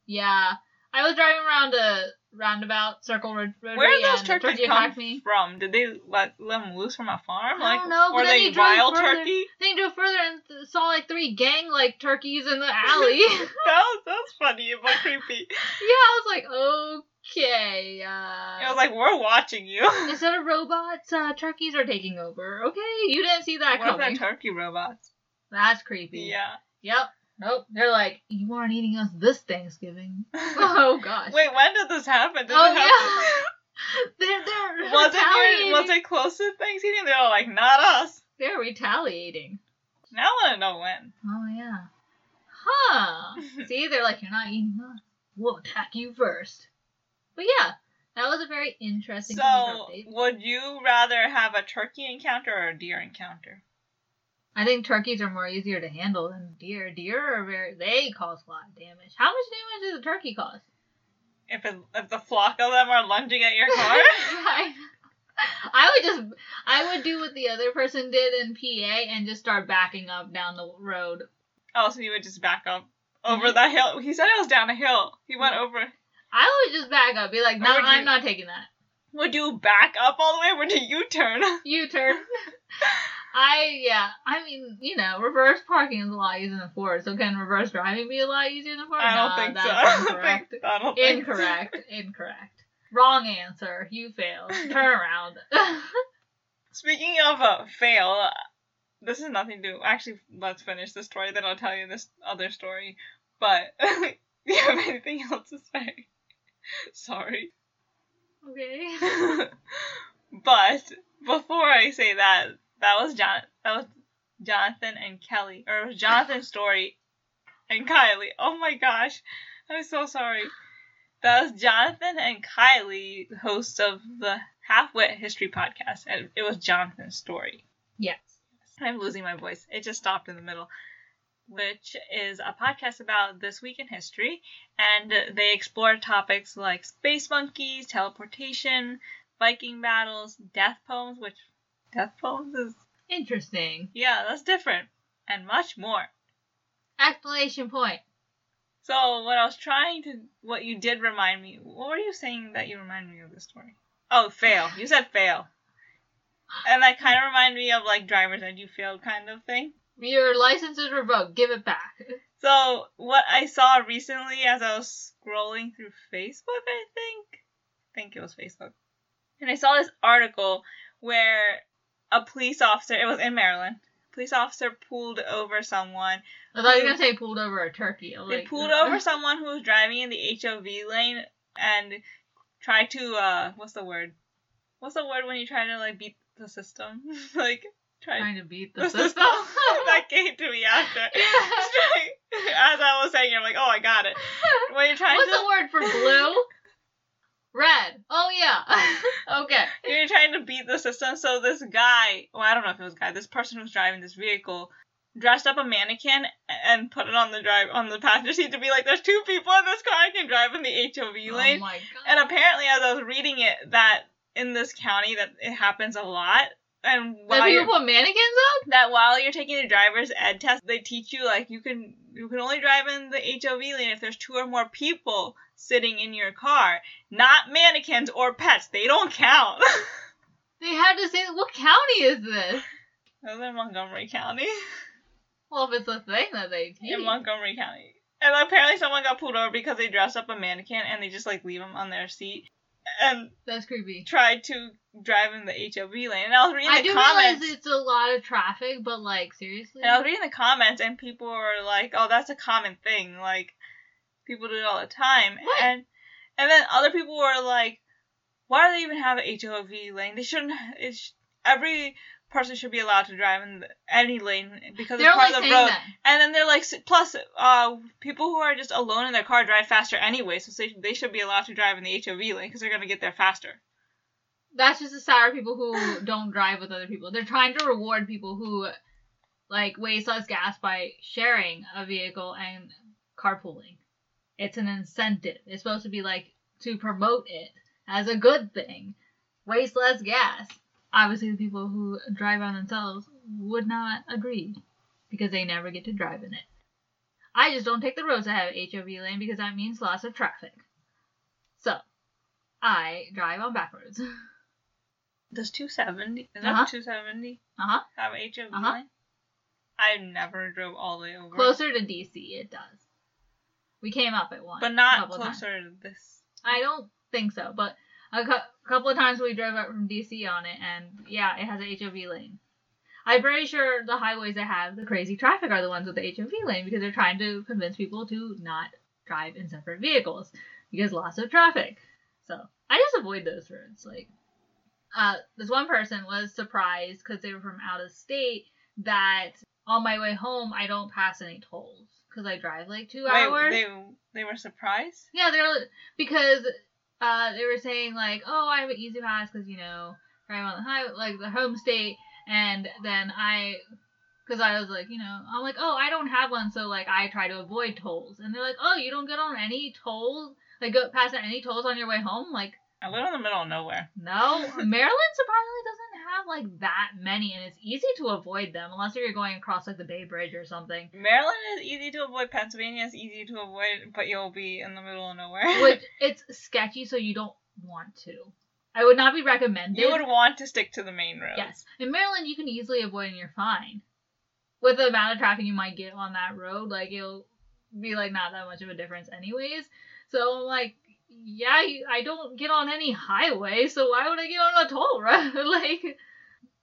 Yeah, I was driving around a roundabout circle road Where did those turkeys turkey come me. from? Did they let them loose from a farm? I Like, don't know, were they wild further. turkey? They drove further and th- saw like three gang like turkeys in the alley. That was, that funny but creepy. yeah, I was like, okay. Uh, It was like, we're watching you. instead of robots, uh, turkeys are taking over. Okay, you didn't see that What coming. they're turkey robots? That's creepy. Yeah. Yep. Nope. They're like, you aren't eating us this Thanksgiving. Oh gosh. Wait, when did this happen? Did Oh, it happen? They're they're was it retaliating. your, was it close to Thanksgiving? They're all like, not us. They're retaliating. Now I want to know when. Oh yeah. Huh. See, they're like, you're not eating us. We'll attack you first. But yeah, that was a very interesting So, update. would you rather have a turkey encounter or a deer encounter? I think turkeys are more easier to handle than deer. Deer are very they cause a lot of damage. How much damage does a turkey cause? If, it, if the flock of them are lunging at your car? I, I would just I would do what the other person did in PA and just start backing up down the road. oh, so you would just back up Mm-hmm. over that hill. He said it was down a hill. He went over. I would just back up, be like, no, I'm not taking that. Would you back up all the way or would you U-turn? U turn. I yeah, I mean, you know, reverse parking is a lot easier than forward. So can reverse driving be a lot easier than forward? I don't Nah, think so. that's I don't incorrect. think, I don't think so. Incorrect. Incorrect. Wrong answer. You failed. Turn around. Speaking of uh, fail, this is nothing to actually. Let's finish the story, then I'll tell you this other story. But do you have anything else to say? Sorry, okay. but before I say that, that was John. That was Jonathan and Kelly, or it was Jonathan's story and Kylie. Oh my gosh, I'm so sorry. That was Jonathan and Kylie, hosts of the Halfwit History podcast, and it was Jonathan's story. yes. I'm losing my voice. It just stopped in the middle. Which is a podcast about this week in history, and they explore topics like space monkeys, teleportation, Viking battles, death poems, which death poems is Interesting. yeah, that's different, and much more. Explanation point. So what I was trying to, what you did remind me, what were you saying that you reminded me of this story? Oh, fail. You said fail, and that kind of reminded me of like driver's ed, you failed kind of thing. Your license is revoked. Give it back. So what I saw recently as I was scrolling through Facebook, I think, I think it was Facebook, and I saw this article where a police officer, it was in Maryland, police officer pulled over someone. I thought you were gonna say pulled over a turkey. I was They like, pulled over someone who was driving in the HOV lane and tried to uh, what's the word? What's the word when you try to like beat the system? like try trying to beat the the system. system. that came to me after. As I was saying, I'm like, oh, I got it. When you're trying What's to the word for blue? Red. Oh yeah. okay. you're trying to beat the system. So this guy, well, I don't know if it was a guy, this person who's driving this vehicle dressed up a mannequin and put it on the drive on the passenger seat to be like, there's two people in this car. I can drive in the HOV lane. Oh lane. my god. and apparently, as I was reading it, that in this county that it happens a lot. And That while you're, people put mannequins up? that while you're taking the driver's ed test, they teach you like you can you can only drive in the HOV lane if there's two or more people sitting in your car, not mannequins or pets. They don't count. They had to say, what county is this? Those are Montgomery County. Well, if it's a thing that they teach. In Montgomery County. And apparently someone got pulled over because they dressed up a mannequin and they just like leave them on their seat. and That's creepy. tried to drive in the HOV lane. And I was reading I the do comments. realize it's a lot of traffic, but like seriously, And I was reading the comments, and people were like, "Oh, that's a common thing. Like, people do it all the time." What? And and then other people were like, "Why do they even have a HOV lane? They shouldn't. It's every person should be allowed to drive in any lane because they're it's part of the road." that. And then they're like, plus, uh, people who are just alone in their car drive faster anyway, so they, they should be allowed to drive in the HOV lane because they're gonna get there faster. That's just the sour people who don't drive with other people. They're trying to reward people who like waste less gas by sharing a vehicle and carpooling. It's an incentive. It's supposed to be like to promote it as a good thing. Waste less gas. Obviously, the people who drive on themselves would not agree because they never get to drive in it. I just don't take the roads that have HOV lane because that means lots of traffic. So, I drive on back roads. Does 270? Is Uh-huh. that 270 Uh huh. have HOV Uh-huh. lane? I never drove all the way over. Closer to DC, it does. We came up at one, but not couple of times. closer to this. I don't think so, but a cou- couple of times we drove up from DC on it, and yeah, it has a HOV lane. I'm pretty sure the highways that have the crazy traffic are the ones with the HOV lane because they're trying to convince people to not drive in separate vehicles because lots of traffic. So I just avoid those roads. Like, uh, this one person was surprised because they were from out of state that on my way home I don't pass any tolls because I drive like two Wait, hours. they they were surprised. Yeah, they're because uh, they were saying like, oh, I have an E-ZPass because you know drive on the highway, like the home state, and then I, because I was like, you know, I'm like, oh, I don't have one, so like I try to avoid tolls, and they're like, oh, you don't get on any tolls, like go past any tolls on your way home, like. I live in the middle of nowhere. No, Maryland surprisingly doesn't have like that many, and it's easy to avoid them unless you're going across like the Bay Bridge or something. Maryland is easy to avoid. Pennsylvania is easy to avoid, but you'll be in the middle of nowhere. Which it's sketchy, so you don't want to. I would not be recommended. you would want to stick to the main road. Yes. In Maryland, you can easily avoid and you're fine. With the amount of traffic you might get on that road, like it'll be like not that much of a difference, anyways. So like, yeah, I don't get on any highway, so why would I get on a toll road? like,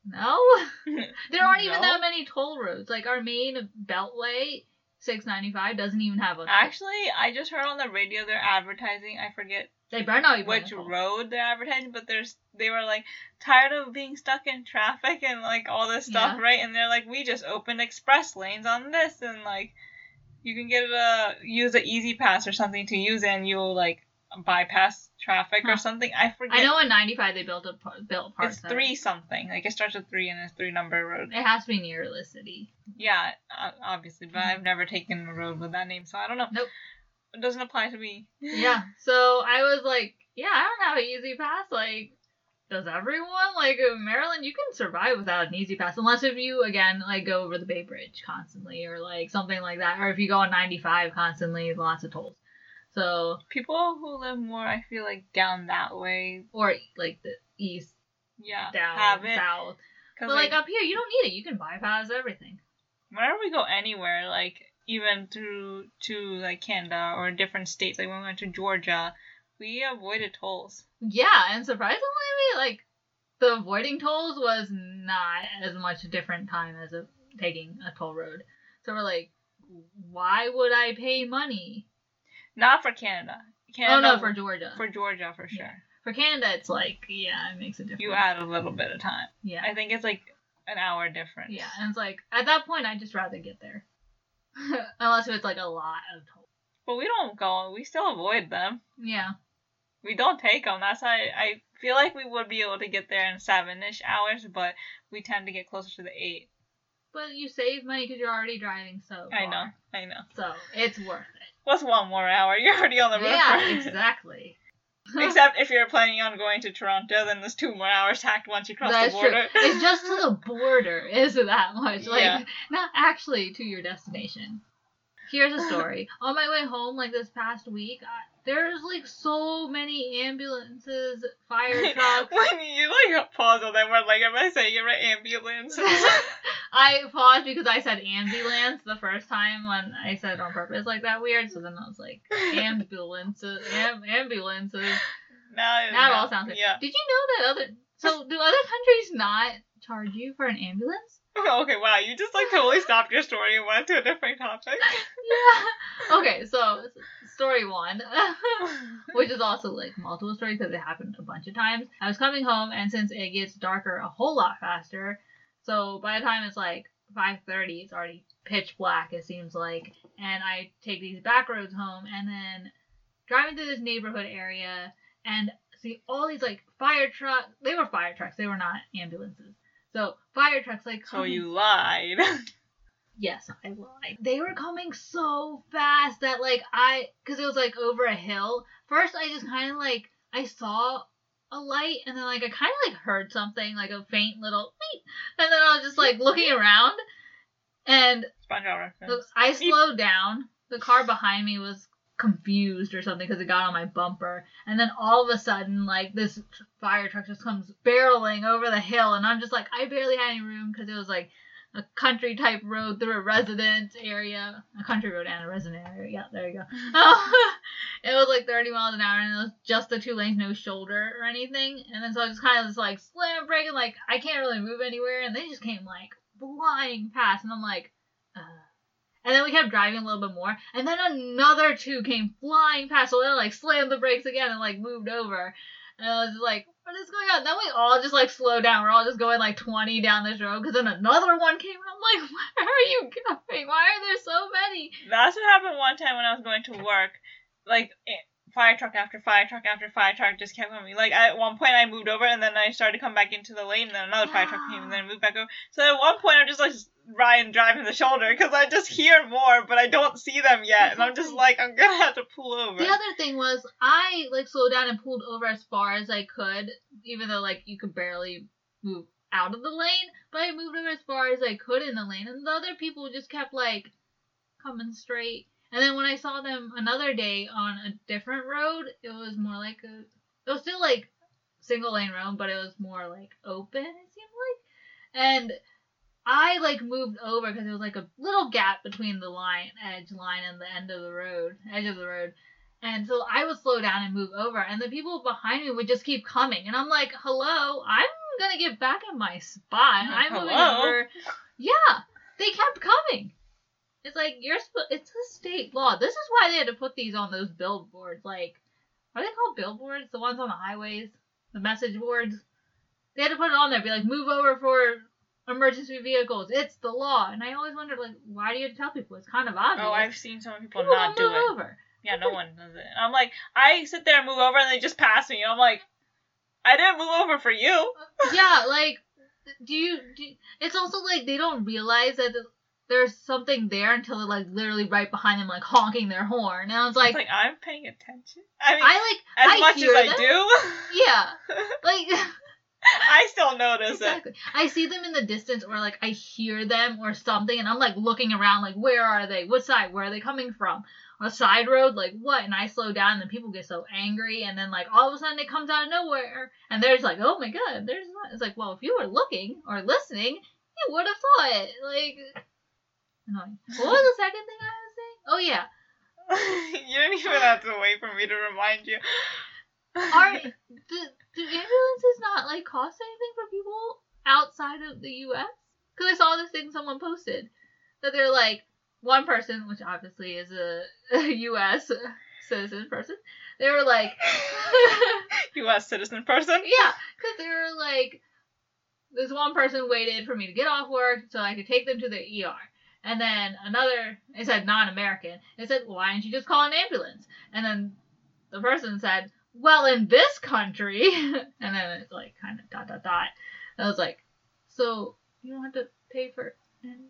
no. There aren't even that many toll roads. Like our main beltway, 695, doesn't even have a. Actually, I just heard on the radio they're advertising. I forget they better not even. which have a toll. road they're advertising, but there's they were like tired of being stuck in traffic and like all this stuff, Yeah. right? And they're like, we just opened express lanes on this, and like you can get a use a E-ZPass or something to use, it and you'll like bypass traffic Huh. or something. I forget. I know in 95 they built a built parts. it's three something. Like it starts with three and it's three number road. It has to be near the city. Yeah, obviously, but I've never taken a road with that name, so I don't know. Nope. It doesn't apply to me. Yeah. So I was like, yeah, I don't have an E-ZPass. Like, does everyone? Like, in Maryland, you can survive without an E-ZPass. Unless if you, again, like, go over the Bay Bridge constantly or, like, something like that. Or if you go on 95 constantly, lots of tolls. So, People who live more, I feel like down that way, or, like, the east, yeah, down, have it. south. But, like, up here, you don't need it. You can bypass everything. whenever we go anywhere, like even through to like Canada or different states, like when we went to Georgia, we avoided tolls. Yeah, and surprisingly, we like the avoiding tolls was not as much a different time as a, taking a toll road. So we're like, why would I pay money? Not for Canada. oh no, for Georgia. for Georgia for sure. Yeah. For Canada, it's like yeah, it makes a difference. You add a little bit of time. yeah, I think it's like an hour difference. yeah, and it's like at that point, I'd just rather get there, unless it's like a lot of tolls. But we don't go. We still avoid them. Yeah, We don't take them. That's why I feel like we would be able to get there in seven-ish hours, but we tend to get closer to the eight. but you save money because you're already driving so. I know. I know. So it's worth. What's one more hour? You're already on the road. Yeah, exactly. Except if you're planning on going to Toronto, then there's two more hours tacked once you cross That's the border. true. It's just to the border, is that much? Like, Yeah. not actually to your destination. Here's a story. On my way home, like this past week, I, there's like so many ambulances, fire trucks. when you like pause on that word, like am I saying it right? Ambulance. I paused because I said ambulance the first time when I said it on purpose like that weird. So then I was like ambulances, am- ambulances. Now, Now it all sounds good. Yeah. Did you know that other? So do other countries not charge you for an ambulance? Oh, okay, wow, you just like totally stopped your story and went to a different topic. Yeah. Okay, so story one, which is also like multiple stories because it happened a bunch of times. I was coming home, and since it gets darker a whole lot faster, so by the time it's like 5:30, it's already pitch black. It seems like, and I take these back roads home, and then driving through this neighborhood area, and see all these like fire trucks. They were fire trucks. They were not ambulances. So fire trucks like so you lied. Yes, I lied. They were coming so fast that like I, cause it was like over a hill. First, I just kind of like I saw a light, and then like I kind of like heard something like a faint little and then I was just like looking around, and SpongeBob I slowed down. The car behind me was confused or something because it got on my bumper, and then all of a sudden like this fire truck just comes barreling over the hill, and I'm just like I barely had any room because it was like a country type road through a resident area, a country road and a resident area. Yeah, there you go. it was like 30 miles an hour, and it was just the two lanes, no shoulder or anything. And then so I just kind of just like slam braking, like I can't really move anywhere, and they just came like flying past, and I'm like, uh. And then we kept driving a little bit more, and then another two came flying past, so then like slammed the brakes again and like moved over. And I was like, what is going on? Then we all just like slow down. We're all just going like 20 down this road because then another one came and I'm like, where are you going? Why are there so many? That's what happened one time when I was going to work. Like fire truck after fire truck after fire truck just kept coming. Like at one point I moved over and then I started to come back into the lane and then another fire truck came and then I moved back over. So at one point I'm just like Ryan driving the shoulder because I just hear more but I don't see them yet and I'm just like I'm gonna have to pull over. The other thing was I like slowed down and pulled over as far as I could, even though like you could barely move out of the lane, but I moved over as far as I could in the lane, and the other people just kept like coming straight. And then when I saw them another day on a different road, it was more like a it was still like single lane road, but it was more like open. It seemed like, and I like moved over because it was like a little gap between the line edge line and the end of the road, edge of the road. And so I would slow down and move over, and the people behind me would just keep coming. And I'm like, hello, I'm gonna get back in my spot. I'm moving over. Yeah, they kept coming. It's like, you're sp- it's a state law. This is why they had to put these on those billboards. Like, are they called billboards? The ones on the highways? The message boards? They had to put it on there, be like, move over for emergency vehicles. It's the law. And I always wondered, like, why do you have to tell people? It's kind of obvious. Oh, I've seen some people, People not do move it. over. Yeah, no one does it. I'm like, I sit there and move over and they just pass me. I'm like, I didn't move over for you. yeah, like, do you, do It's also like they don't realize that there's something there until they're like literally right behind them, like honking their horn. And I was Like, like, I'm paying attention. I mean, I like, as I much hear as I them. do, yeah, like. I still notice Exactly. I see them in the distance, or like I hear them or something, and I'm like looking around, like where are they? What side? Where are they coming from? A side road? Like what? And I slow down, and then people get so angry, and then like all of a sudden it comes out of nowhere, and they're just like, oh my god, there's one. It's like, well, if you were looking or listening, you would have it. Like, annoying. What was the second thing I was saying? Oh yeah, you don't even have to wait for me to remind you. are do, do ambulances not like cost anything for people outside of the U.S.? Because I saw this thing someone posted that they're like one person, which obviously is a, a U.S. citizen person. They were like, U.S. citizen person. yeah, because they were like, this one person waited for me to get off work so I could take them to the ER. And then another, it said non-American. It said, why didn't you just call an ambulance? And then the person said, well, in this country, and then it's like kind of dot dot dot. And I was like, so you don't have to pay for an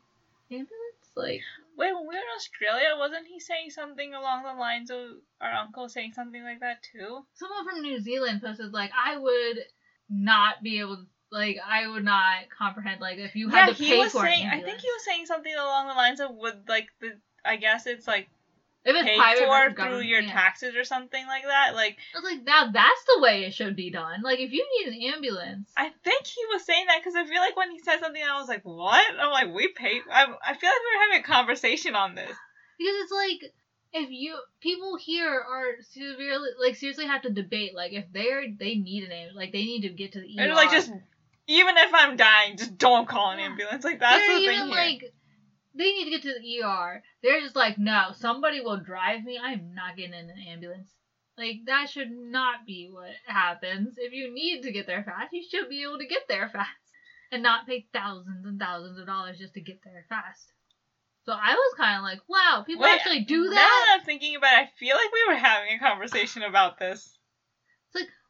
ambulance? Like, Wait, when we were in Australia, wasn't he saying something along the lines of our uncle saying something like that too? someone from New Zealand posted like, I would not be able to. Like I would not comprehend like if you had yeah, to he pay was for saying. I think he was saying something along the lines of would like the. I guess it's like if it's paid for through your yeah. taxes or something like that. Like I was like, now that's the way it should be done. Like, if you need an ambulance, I think he was saying that because I feel like when he said something, I was like, "What?" I'm like, "We pay." I, I feel like we were having a conversation on this. because it's like, if you people here are severely like seriously have to debate like if they're they need an ambulance like they need to get to the ER. Or like just even if I'm dying, just don't call an ambulance. Like that's they're the even thing here. like they need to get to the ER. They're just like no, somebody will drive me. I'm not getting in an ambulance. Like that should not be what happens. If you need to get there fast, you should be able to get there fast and not pay thousands and thousands of dollars just to get there fast. So I was kind of like, wow, people Wait, actually do that. Now that. that I'm thinking about it, I feel like we were having a conversation about this.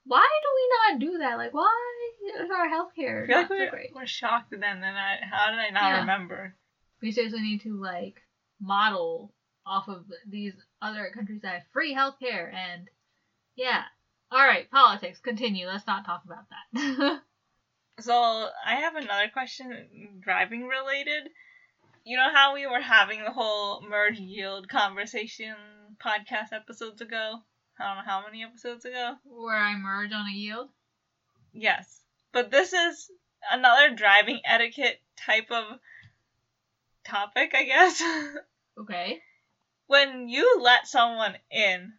Why do we not do that? Like, why is our healthcare I feel not like so great? we're shocked then. Then I, how did I not Yeah. remember? We seriously need to like model off of these other countries that have free healthcare and yeah. All right, politics. Continue. Let's not talk about that. So I have another question, driving related. You know how we were having the whole merge yield conversation podcast episodes ago? I don't know how many episodes ago. Where I merge on a yield. Yes. But this is another driving etiquette type of topic, I guess. Okay. when you let someone in,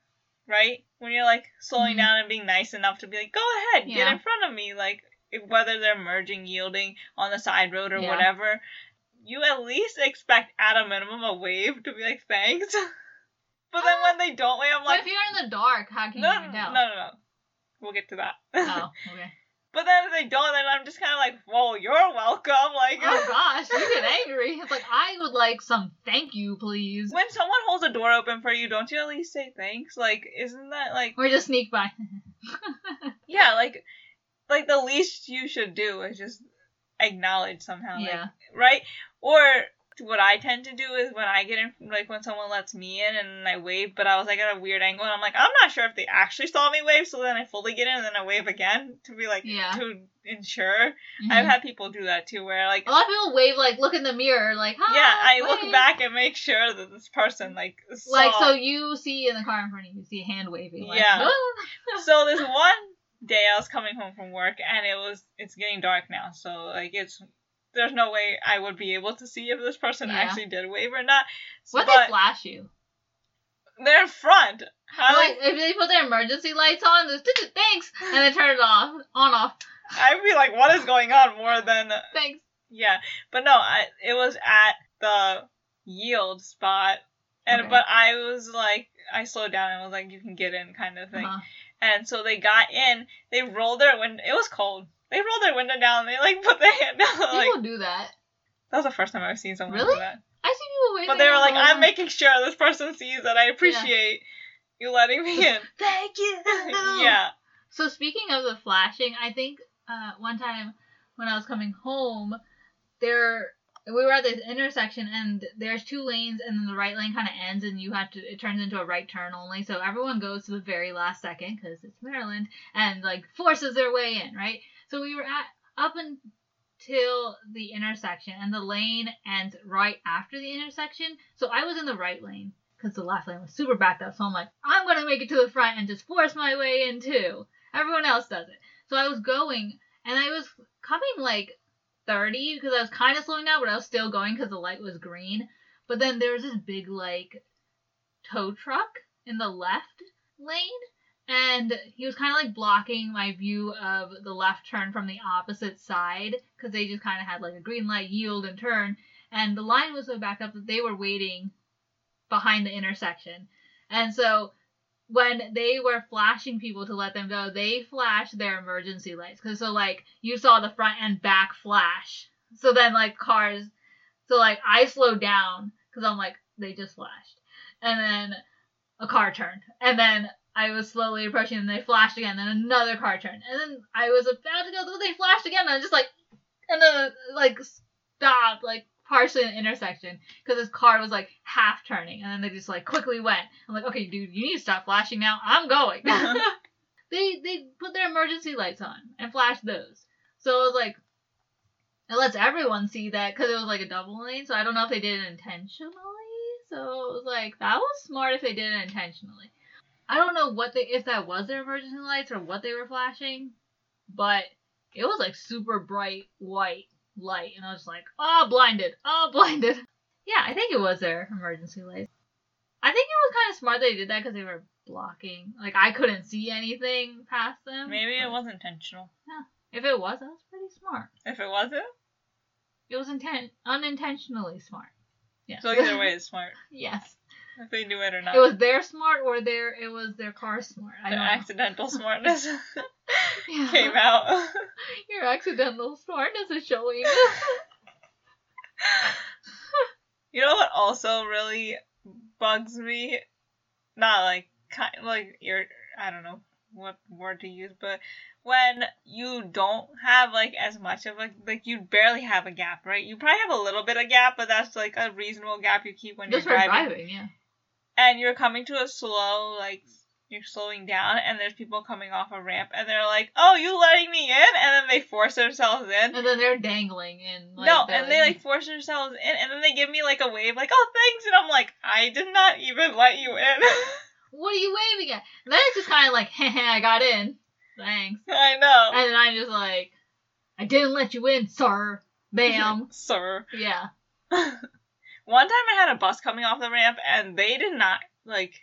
right? When you're like slowing Mhm. down and being nice enough to be like, go ahead, get in front of me, like whether they're merging, yielding on the side road or Yeah. whatever, you at least expect at a minimum a wave to be like thanks. but then when they don't wave, I'm But like, if you're in the dark, how can no, you even no, tell? no, no. We'll get to that. Oh, okay. but then if they don't, then I'm just kind of like, whoa, you're welcome. Like, Oh gosh, you get angry. It's like I would like some thank you, please. when someone holds a door open for you, don't you at least say thanks? Like, isn't that like Or just sneak by. Yeah, like like the least you should do is just acknowledge somehow. like, yeah. right? Or what I tend to do is when I get in like when someone lets me in and I wave but I was like at a weird angle and I'm like, I'm not sure if they actually saw me wave, so then I fully get in and then I wave again to be like Yeah. to ensure. Mhm. I've had people do that too where like A lot of people wave like look in the mirror like hi. yeah, I look back and make sure that this person like saw. Like so you see in the car in front of you, you see a hand waving. Like, Yeah. So this one day I was coming home from work and it was it's getting dark now, so like it's there's no way I would be able to see if this person Yeah. actually did wave or not. What but they flash you? they're in front. How like if they put their emergency lights on, just "Tch, tch, thanks, and they turn it off, on off, I'd be like, what is going on more than thanks. yeah. But no, I it was at the yield spot. And Okay. but I was like I slowed down and was like, you can get in kind of thing. Uh-huh. And so they got in, they rolled their window it was cold. They rolled their window down, and they like put their hand down like People do that. That was the first time I've seen someone Really? do that. I see people waving. But they were like, I'm making sure this person sees that I appreciate you letting me in. Thank you. yeah. So speaking of the flashing, I think uh, one time when I was coming home, there we were at this intersection and there's two lanes and then the right lane kind of ends and you have to it turns into a right turn only. So everyone goes to the very last second because it's Maryland and like forces their way in, right? So we were at up until the intersection and the lane ends right after the intersection. So I was in the right lane because the last lane was super backed up. So I'm like, I'm gonna make it to the front and just force my way in too. Everyone else does it. So I was going and I was coming like 30 because I was kind of slowing down, but I was still going because the light was green. But then there was this big like tow truck in the left lane. And he was kind of like blocking my view of the left turn from the opposite side because they just kind of had like a green light, yield, and turn. And the line was so backed up that they were waiting behind the intersection. And so when they were flashing people to let them go, they flashed their emergency lights. Cause so like you saw the front and back flash. So then like cars, so like I slowed down because I'm like they just flashed, and then a car turned, and then I was slowly approaching, and they flashed again. Then another car turned, and then I was about to go, but they flashed again, and I just like, and then like stopped like partially in the intersection because this car was like half turning, and then they just like quickly went. I'm like, okay, dude, you need to stop flashing now. I'm going. Uh-huh. they they put their emergency lights on and flashed those. So it was like it lets everyone see that because it was like a double lane. So I don't know if they did it intentionally. So it was like that was smart if they did it intentionally. I don't know what they if that was their emergency lights or what they were flashing, but it was like super bright white light, and I was like, oh, blinded, oh, blinded. Yeah, I think it was their emergency lights. I think it was kind of smart they did that because they were blocking. Like I couldn't see anything past them. Maybe it was intentional. Yeah, If it was, that was pretty smart. If it wasn't, It was intent unintentionally smart. Yeah. so either way, it's smart. yes. If they knew it or not. It was their smart or their it was their car smart. I the don't know. accidental smartness Yeah. came out. Your accidental smartness is showing. You know what also really bugs me? Not like kind like your I don't know what word to use, but when you don't have like as much of a like you barely have a gap, right? You probably have a little bit of gap, but that's like a reasonable gap you keep when Just you're driving. driving, yeah. And you're coming to a slow like you're slowing down and there's people coming off a ramp and they're like, "Oh, you letting me in?" And then they force themselves in. And then they're dangling in. Like, no, and they like force themselves in, and then they give me like a wave, like "Oh, thanks," and I'm like, "I did not even let you in." What are you waving at? And then it's just kind of like, heh heh, I got in. Thanks. I know, And then I'm just like, I didn't let you in, sir. Bam. sir. yeah. One time I had a bus coming off the ramp, and they did not like.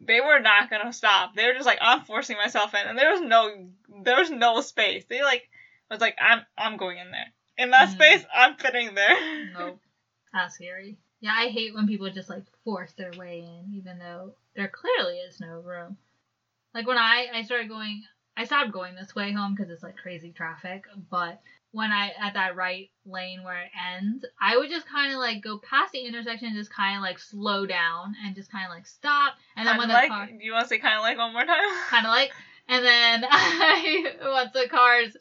They were not gonna stop. They were just like, "I'm forcing myself in," and there was no, there was no space. They like was like, "I'm, I'm going in there." In that Mhm. space, I'm fitting there. Nope. That's scary. Yeah, I hate when people just like force their way in, even though there clearly is no room. Like when I I started going, I stopped going this way home because it's like crazy traffic. But when I at that right lane where it ends, I would just kind of like go past the intersection, and just kind of like slow down and just kind of like stop, and then Kinda when the like, car you want to say kind of like one more time? kind of like, and then I once the cars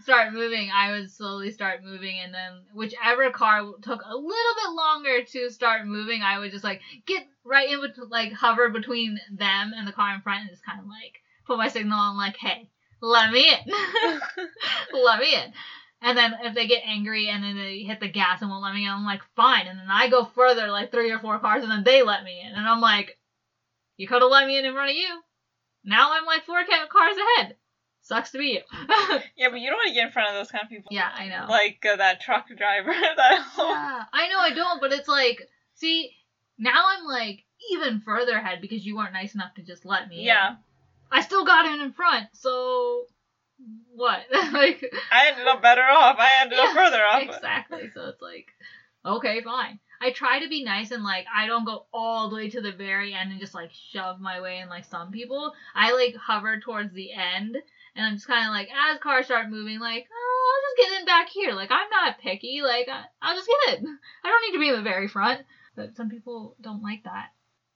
start moving, I would slowly start moving, and then whichever car took a little bit longer to start moving, I would just like get right in between, like hover between them and the car in front, and just kind of like put my signal on, like, hey, let me in, let me in. And then if they get angry and then they hit the gas and won't let me in, I'm like, fine. And then I go further, like three or four cars, and then they let me in. And I'm like, you could have let me in in front of you. Now I'm like four ca- cars ahead. Sucks to be you. yeah, but you don't want to get in front of those kind of people. yeah, I know. Like uh, that truck driver. that yeah, I know I don't, but it's like, see, now I'm like even further ahead because you weren't nice enough to just let me. in. Yeah. I still got in in front, so what? like, I ended up better off. I ended up further off. exactly. So it's like, okay, fine. I try to be nice and like I don't go all the way to the very end and just like shove my way in like some people. I like hover towards the end and I'm just kind of like as cars start moving, like oh I'll just get in back here. Like I'm not picky. Like I, I'll just get in. I don't need to be in the very front. But some people don't like that.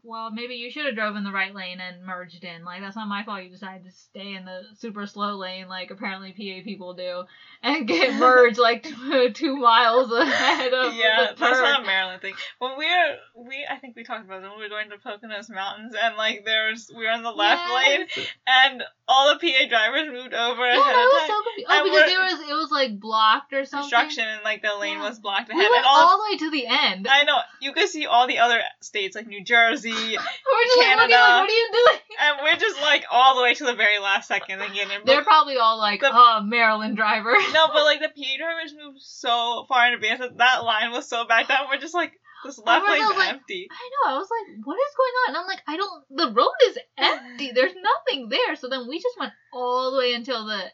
Well, maybe you should have drove in the right lane and merged in. Like that's not my fault. You decided to stay in the super slow lane, like apparently PA people do, and get merged like two, two miles ahead of the yeah, that's not a Maryland thing. When we were, we I think we talked about it when we were going to Poconos Mountains, and like there's we were in the left lane, and all the PA drivers moved over Yeah, ahead that of was time. so confusing. Oh, because there was it was like blocked or something. Construction and like the lane Yeah. was blocked We ahead, went and all. all the way to the end. I know you could see all the other states like New Jersey, we're just like, looking Canada. like, what are you doing? and we're just like all the way to the very last second and. They're probably all like, The- oh, Maryland driver. No, but like the PA drivers moved so far in advance that that line was so backed up. We're just like this left lane's like- empty. I know. I was like, what is going on? And I'm like, I don't. The road is empty. There's nothing there. So then we just went all the way until the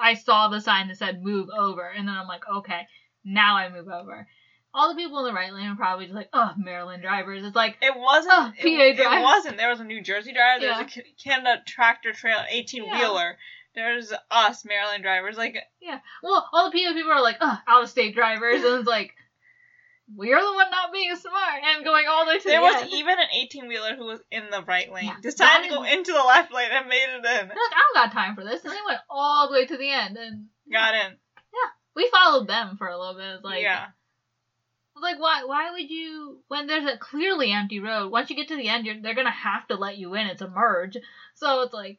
I saw the sign that said move over, and then I'm like, okay, now I move over. All the people in the right lane are probably just like, oh, Maryland drivers. It's like, It wasn't. Oh, it, PA it wasn't. There was a New Jersey driver. There was Yeah. a Canada tractor trailer, eighteen wheeler. There's us Maryland drivers. Like yeah, well, all the PO people are like, oh, out of state drivers, and it's like, we're the one not being smart and going all the way to the there the was end. even an eighteen wheeler who was in the right lane. Yeah, Decided to go is- into the left lane and made it in. They're like, I don't got time for this, and they went all the way to the end, and Got in. Yeah. We followed them for a little bit. It's like, yeah. Like why? Why would you? When there's a clearly empty road, once you get to the end, you're, they're gonna have to let you in. It's a merge, so it's like,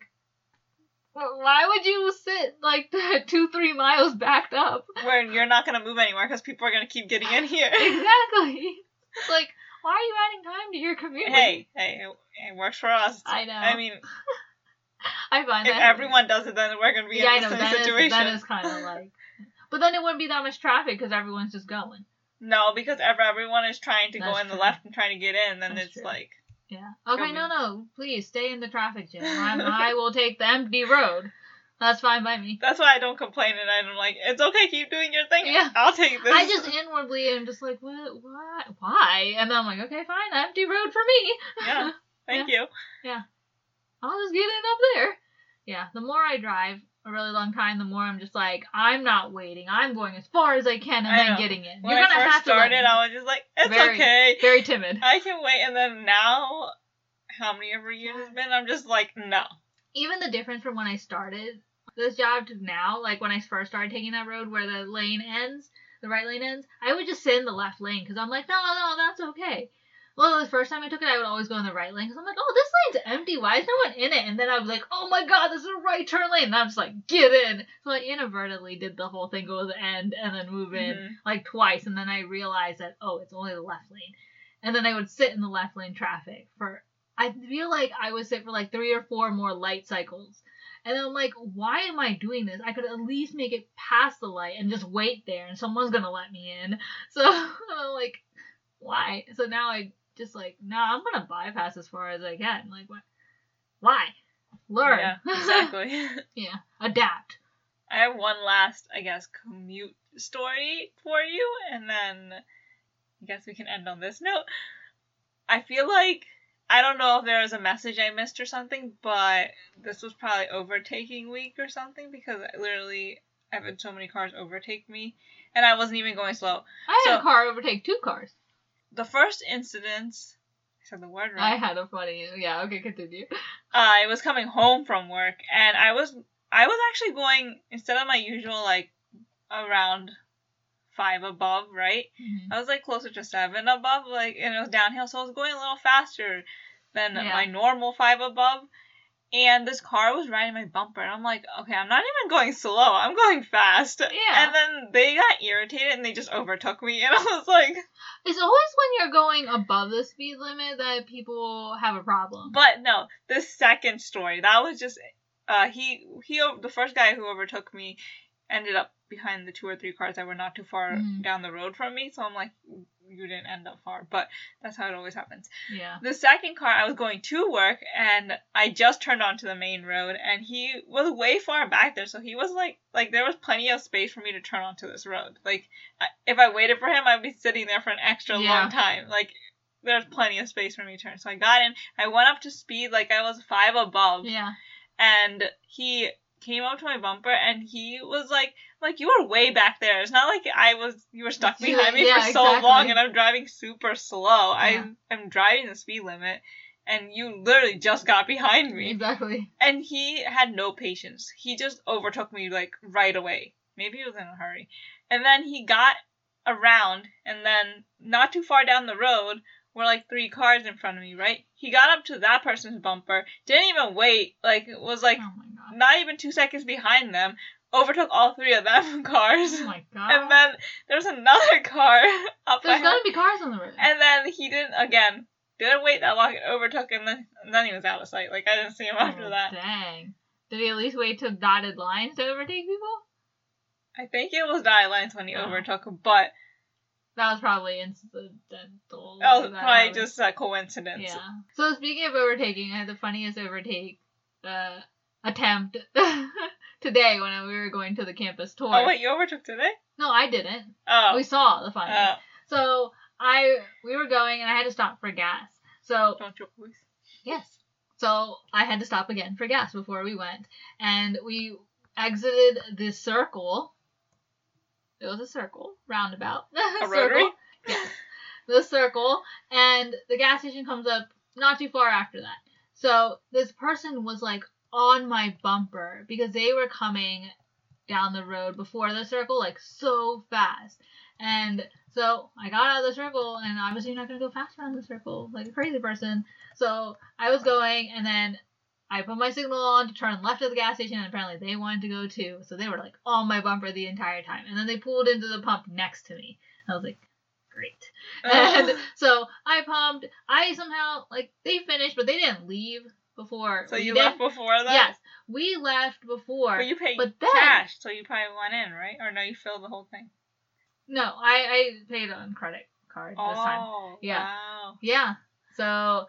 why would you sit like two, three miles backed up? Where you're not gonna move anywhere because people are gonna keep getting in here. exactly. It's like, why are you adding time to your commute? hey, hey, it, it works for us. I know. I mean, I find if that everyone does it, then we're gonna be yeah, in know the same that is, situation. that is kind of like, but then it wouldn't be that much traffic because everyone's just going. No, because if everyone is trying to go That's in the left and trying to get in, and then That's it's true. like Yeah. Okay, no, no. Please stay in the traffic jam. I'm, will take the empty road. That's fine by me. That's why I don't complain, and I'm like, it's okay, keep doing your thing. Yeah. I'll take this. I just inwardly am just like, what? Why? Why? And then I'm like, okay, fine, empty road for me. yeah. Thank you. Yeah. I'll just get in up there. Yeah. The more I drive a really long time, the more I'm just like, I'm not waiting. I'm going as far as I can and I then know. getting in. When You're I gonna first have started. I was just like, it's Very- okay. very timid. I can wait. And then now, how many ever years it's been, I'm just like, no. even the difference from when I started this job to now, like when I first started taking that road where the lane ends, the right lane ends, I would just sit in the left lane because I'm like, no, no, that's okay. Well, the first time I took it, I would always go in the right lane because I'm like, oh, this lane's empty. Why is no one in it? And then I was like, oh my god, this is a right turn lane. And I'm just like, get in. So I inadvertently did the whole thing, go to the end and then move in Mhm. like twice. And then I realized that, oh, it's only the left lane. And then I would sit in the left lane traffic for I feel like I would sit for like three or four more light cycles. And then I'm like, why am I doing this? I could at least make it past the light and just wait there and someone's gonna let me in. So I'm like, why? So now I just like, no, I'm gonna bypass as far as I can. Like what why? Learn. Yeah, exactly. yeah. Adapt. I have one last, I guess, commute story for you, and then I guess we can end on this note. I feel like I don't know if there was a message I missed or something, but this was probably overtaking week or something because I literally I've had so many cars overtake me, and I wasn't even going slow. I had So- a car overtake two cars. The first incident, I said the word I had a funny yeah, okay, continue. I was coming home from work, and I was I was actually going instead of my usual like around five above, right? Mhm. I was like closer to seven above, like and it was downhill, so I was going a little faster than Yeah. my normal five above. And this car was riding my bumper, and I'm like, okay, I'm not even going slow, I'm going fast. Yeah. And then they got irritated and they just overtook me, and I was like, It's always when you're going above the speed limit that people have a problem. but no, the second story that was just, uh, he he the first guy who overtook me ended up behind the two or three cars that were not too far Mhm. down the road from me, so I'm like, you didn't end up far, but that's how it always happens. yeah. The second car, I was going to work, and I just turned onto the main road, and he was way far back there, so he was like, like there was plenty of space for me to turn onto this road. Like, if I waited for him, I'd be sitting there for an extra Yeah. long time. Like, there's plenty of space for me to turn. So I got in, I went up to speed like I was five above, Yeah. and he came up to my bumper, and he was like, like you were way back there. It's not like I was you were stuck behind me yeah, for so exactly. long, and I'm driving super slow. Yeah. I'm I'm driving the speed limit, and you literally just got behind me. Exactly. And he had no patience. He just overtook me like right away. Maybe he was in a hurry. And then he got around, and then not too far down the road were like three cars in front of me, right? He got up to that person's bumper, didn't even wait, like was like oh not even two seconds behind them, overtook all three of them cars. Oh my god. And then there's another car up There's gonna be cars on the road. And then he didn't again. Didn't wait that long. It overtook and then and then he was out of sight. Like I didn't see him after Oh, that. Dang. Did he at least wait to dotted lines to overtake people? I think it was dotted lines when he Oh. overtook, but That was probably incidental. was That probably happened. just a coincidence. Yeah. So speaking of overtaking, I had the funniest overtake uh, attempt today when we were going to the campus tour. Oh wait, you overtook today? No, I didn't. Oh. We saw the funny. Oh. So I we were going and I had to stop for gas. So Don't you please? yes. So I had to stop again for gas before we went. And we exited this circle. It was a circle, roundabout. A Circle. rotary? Yes. The circle. And the gas station comes up not too far after that. So this person was like on my bumper because they were coming down the road before the circle like so fast. And so I got out of the circle and obviously you're not gonna go fast around the circle like a crazy person. So I was going and then I put my signal on to turn left at the gas station and apparently they wanted to go too. So they were like on my bumper the entire time. And then they pulled into the pump next to me. I was like, great. Oh. And so I pumped. I somehow like they finished, but they didn't leave before. so you left before that? Yes, we left before. But you paid But then- cash, so you probably went in, right? Or no, you filled the whole thing. No, I I paid on credit card this time. Oh, Yeah. wow. Yeah. So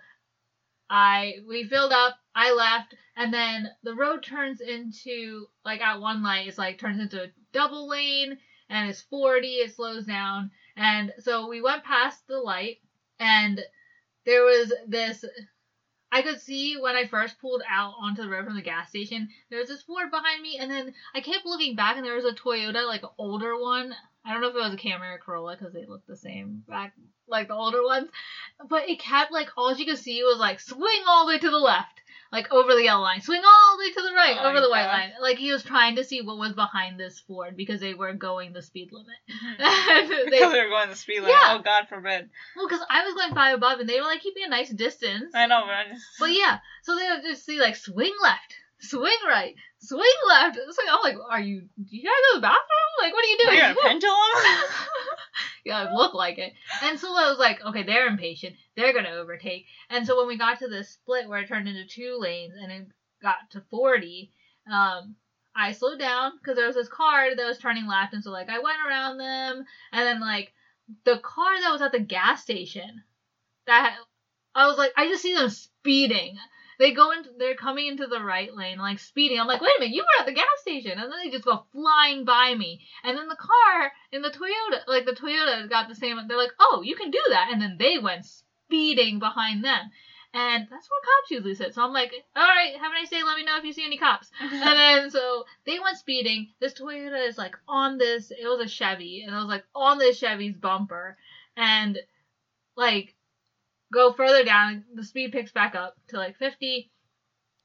I we filled up, I left, and then the road turns into like at one light it's like turns into a double lane and it's 40, it slows down. And so we went past the light and there was this I could see when I first pulled out onto the road from the gas station, there was this Ford behind me, and then I kept looking back, and there was a Toyota, like an older one. I don't know if it was a Camry or Corolla because they looked the same back, like the older ones. But it kept like all you could see was like swing all the way to the left, like over the yellow line, swing all the way to the right, Oh over the white line. Like he was trying to see what was behind this Ford because they were going the speed limit. Mhm. They- because we were going the speed limit. Yeah. Oh God forbid. well, because I was going five above, and they were like keeping a nice distance. I know, but I just. But yeah, so they would just see like swing left, swing right, swing left. So I'm like, are you? Do you gotta go to the bathroom? Like, what are you Are doing? you on a pendulum? yeah, it looked like it. And so I was like, okay, they're impatient. They're gonna overtake. And so when we got to this split where it turned into two lanes and it got to 40, um, I slowed down because there was this car that was turning left, and so like I went around them, and then like the car that was at the gas station, that I was like, I just see them speeding. They go into, they're coming into the right lane, like speeding. I'm like, wait a minute, you were at the gas station, and then they just go flying by me. And then the car in the Toyota, like the Toyota, got the same. They're like, oh, you can do that, and then they went speeding behind them. And that's where cops usually sit. So I'm like, all right, have a nice day. Let me know if you see any cops. And then so they went speeding. This Toyota is like on this. It was a Chevy, and it was like on this Chevy's bumper, and like go further down. The speed picks back up to like 50.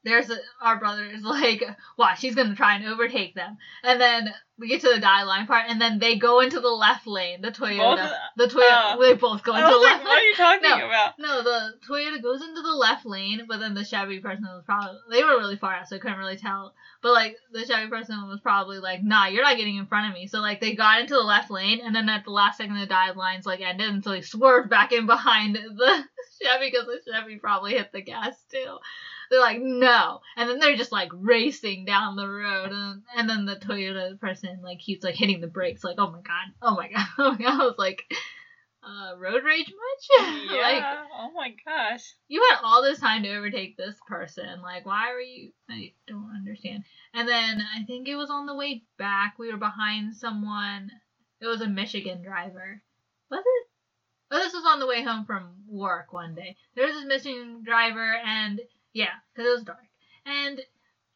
There's a, our brother is like, "Wow, she's gonna try and overtake them, and then we get to the die line part, and then they go into the left lane. The Toyota, Both the Toyota, oh. they both go into the left like, what are you talking No. about? No, the Toyota goes into the left lane, but then the Chevy person was probably they were really far out, so I couldn't really tell. But like the Chevy person was probably like, "Nah, you're not getting in front of me." So like they got into the left lane, and then at the last second the dive lines like ended, and so they swerved back in behind the Chevy because the Chevy probably hit the gas too. They're like, "No," and then they're just like racing down the road, and, and then the Toyota person like keeps like hitting the brakes, like, "Oh my god, oh my god, oh my god!" I was like. Uh, road rage much? like, Yeah. oh my gosh. you had all this time to overtake this person. Like, why were you? I don't understand. And then I think it was on the way back. We were behind someone. It was a Michigan driver. Was it? Oh, this was on the way home from work one day. There was this Michigan driver, and yeah, because it was dark. And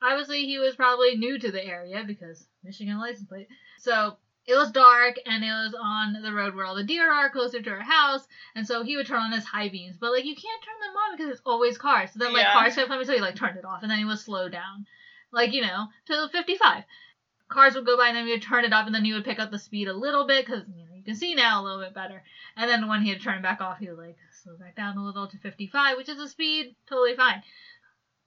obviously, he was probably new to the area because Michigan license plate. So it was dark, and it was on the road where all the deer are, closer to our house. And so he would turn on his high beams, but like you can't turn them on because it's always cars. So then like Yeah. cars kept coming, so he like turned it off, and then he would slow down, like you know, to 55. Cars would go by, and then he would turn it up, and then he would pick up the speed a little bit because you know you can see now a little bit better. And then when he had turned back off, he would like slow back down a little to 55, which is a speed totally fine.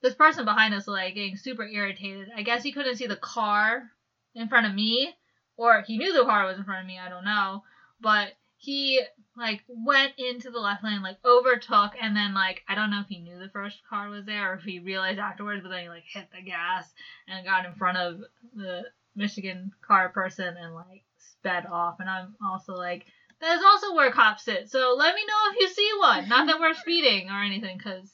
This person behind us was like getting super irritated. I guess he couldn't see the car in front of me, or he knew the car was in front of me. I don't know, but he like went into the left lane, like overtook, and then like I don't know if he knew the first car was there or if he realized afterwards, but then he like hit the gas and got in front of the Michigan car person and like sped off. And I'm also like, that is also where cops sit. So let me know if you see one. Not that we're speeding or anything, because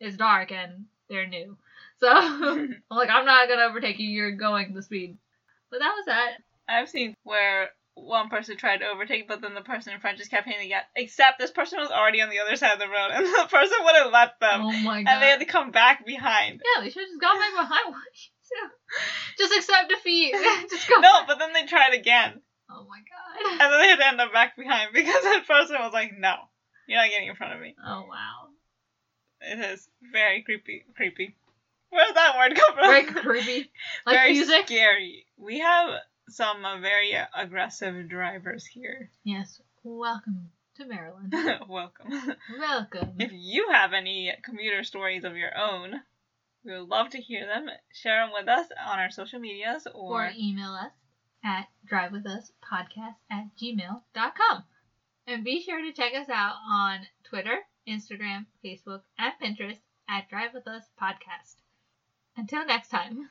it's dark and they're new. So I'm like, I'm not gonna overtake you. You're going the speed. But that was that. I've seen where one person tried to overtake, but then the person in front just kept hitting gas. Except this person was already on the other side of the road, and the person wouldn't let them, oh my god. and they had to come back behind. Yeah, they should have just gone back behind. What did you do? Just accept defeat. just go. No, but then they tried again, Oh my god. and then they had to end up back behind because that person was like, "No, you're not getting in front of me." Oh wow. It is very creepy. Creepy. Where did that word come from? Very creepy. Like very music. scary. We have some uh, very uh, aggressive drivers here. Yes. Welcome to Maryland. Welcome. Welcome. If you have any commuter stories of your own, we would love to hear them. Share them with us on our social medias or, or email us at drivewithuspodcast at gmail.com. And be sure to check us out on Twitter, Instagram, Facebook, and Pinterest at Drive With Us Podcast. Until next time.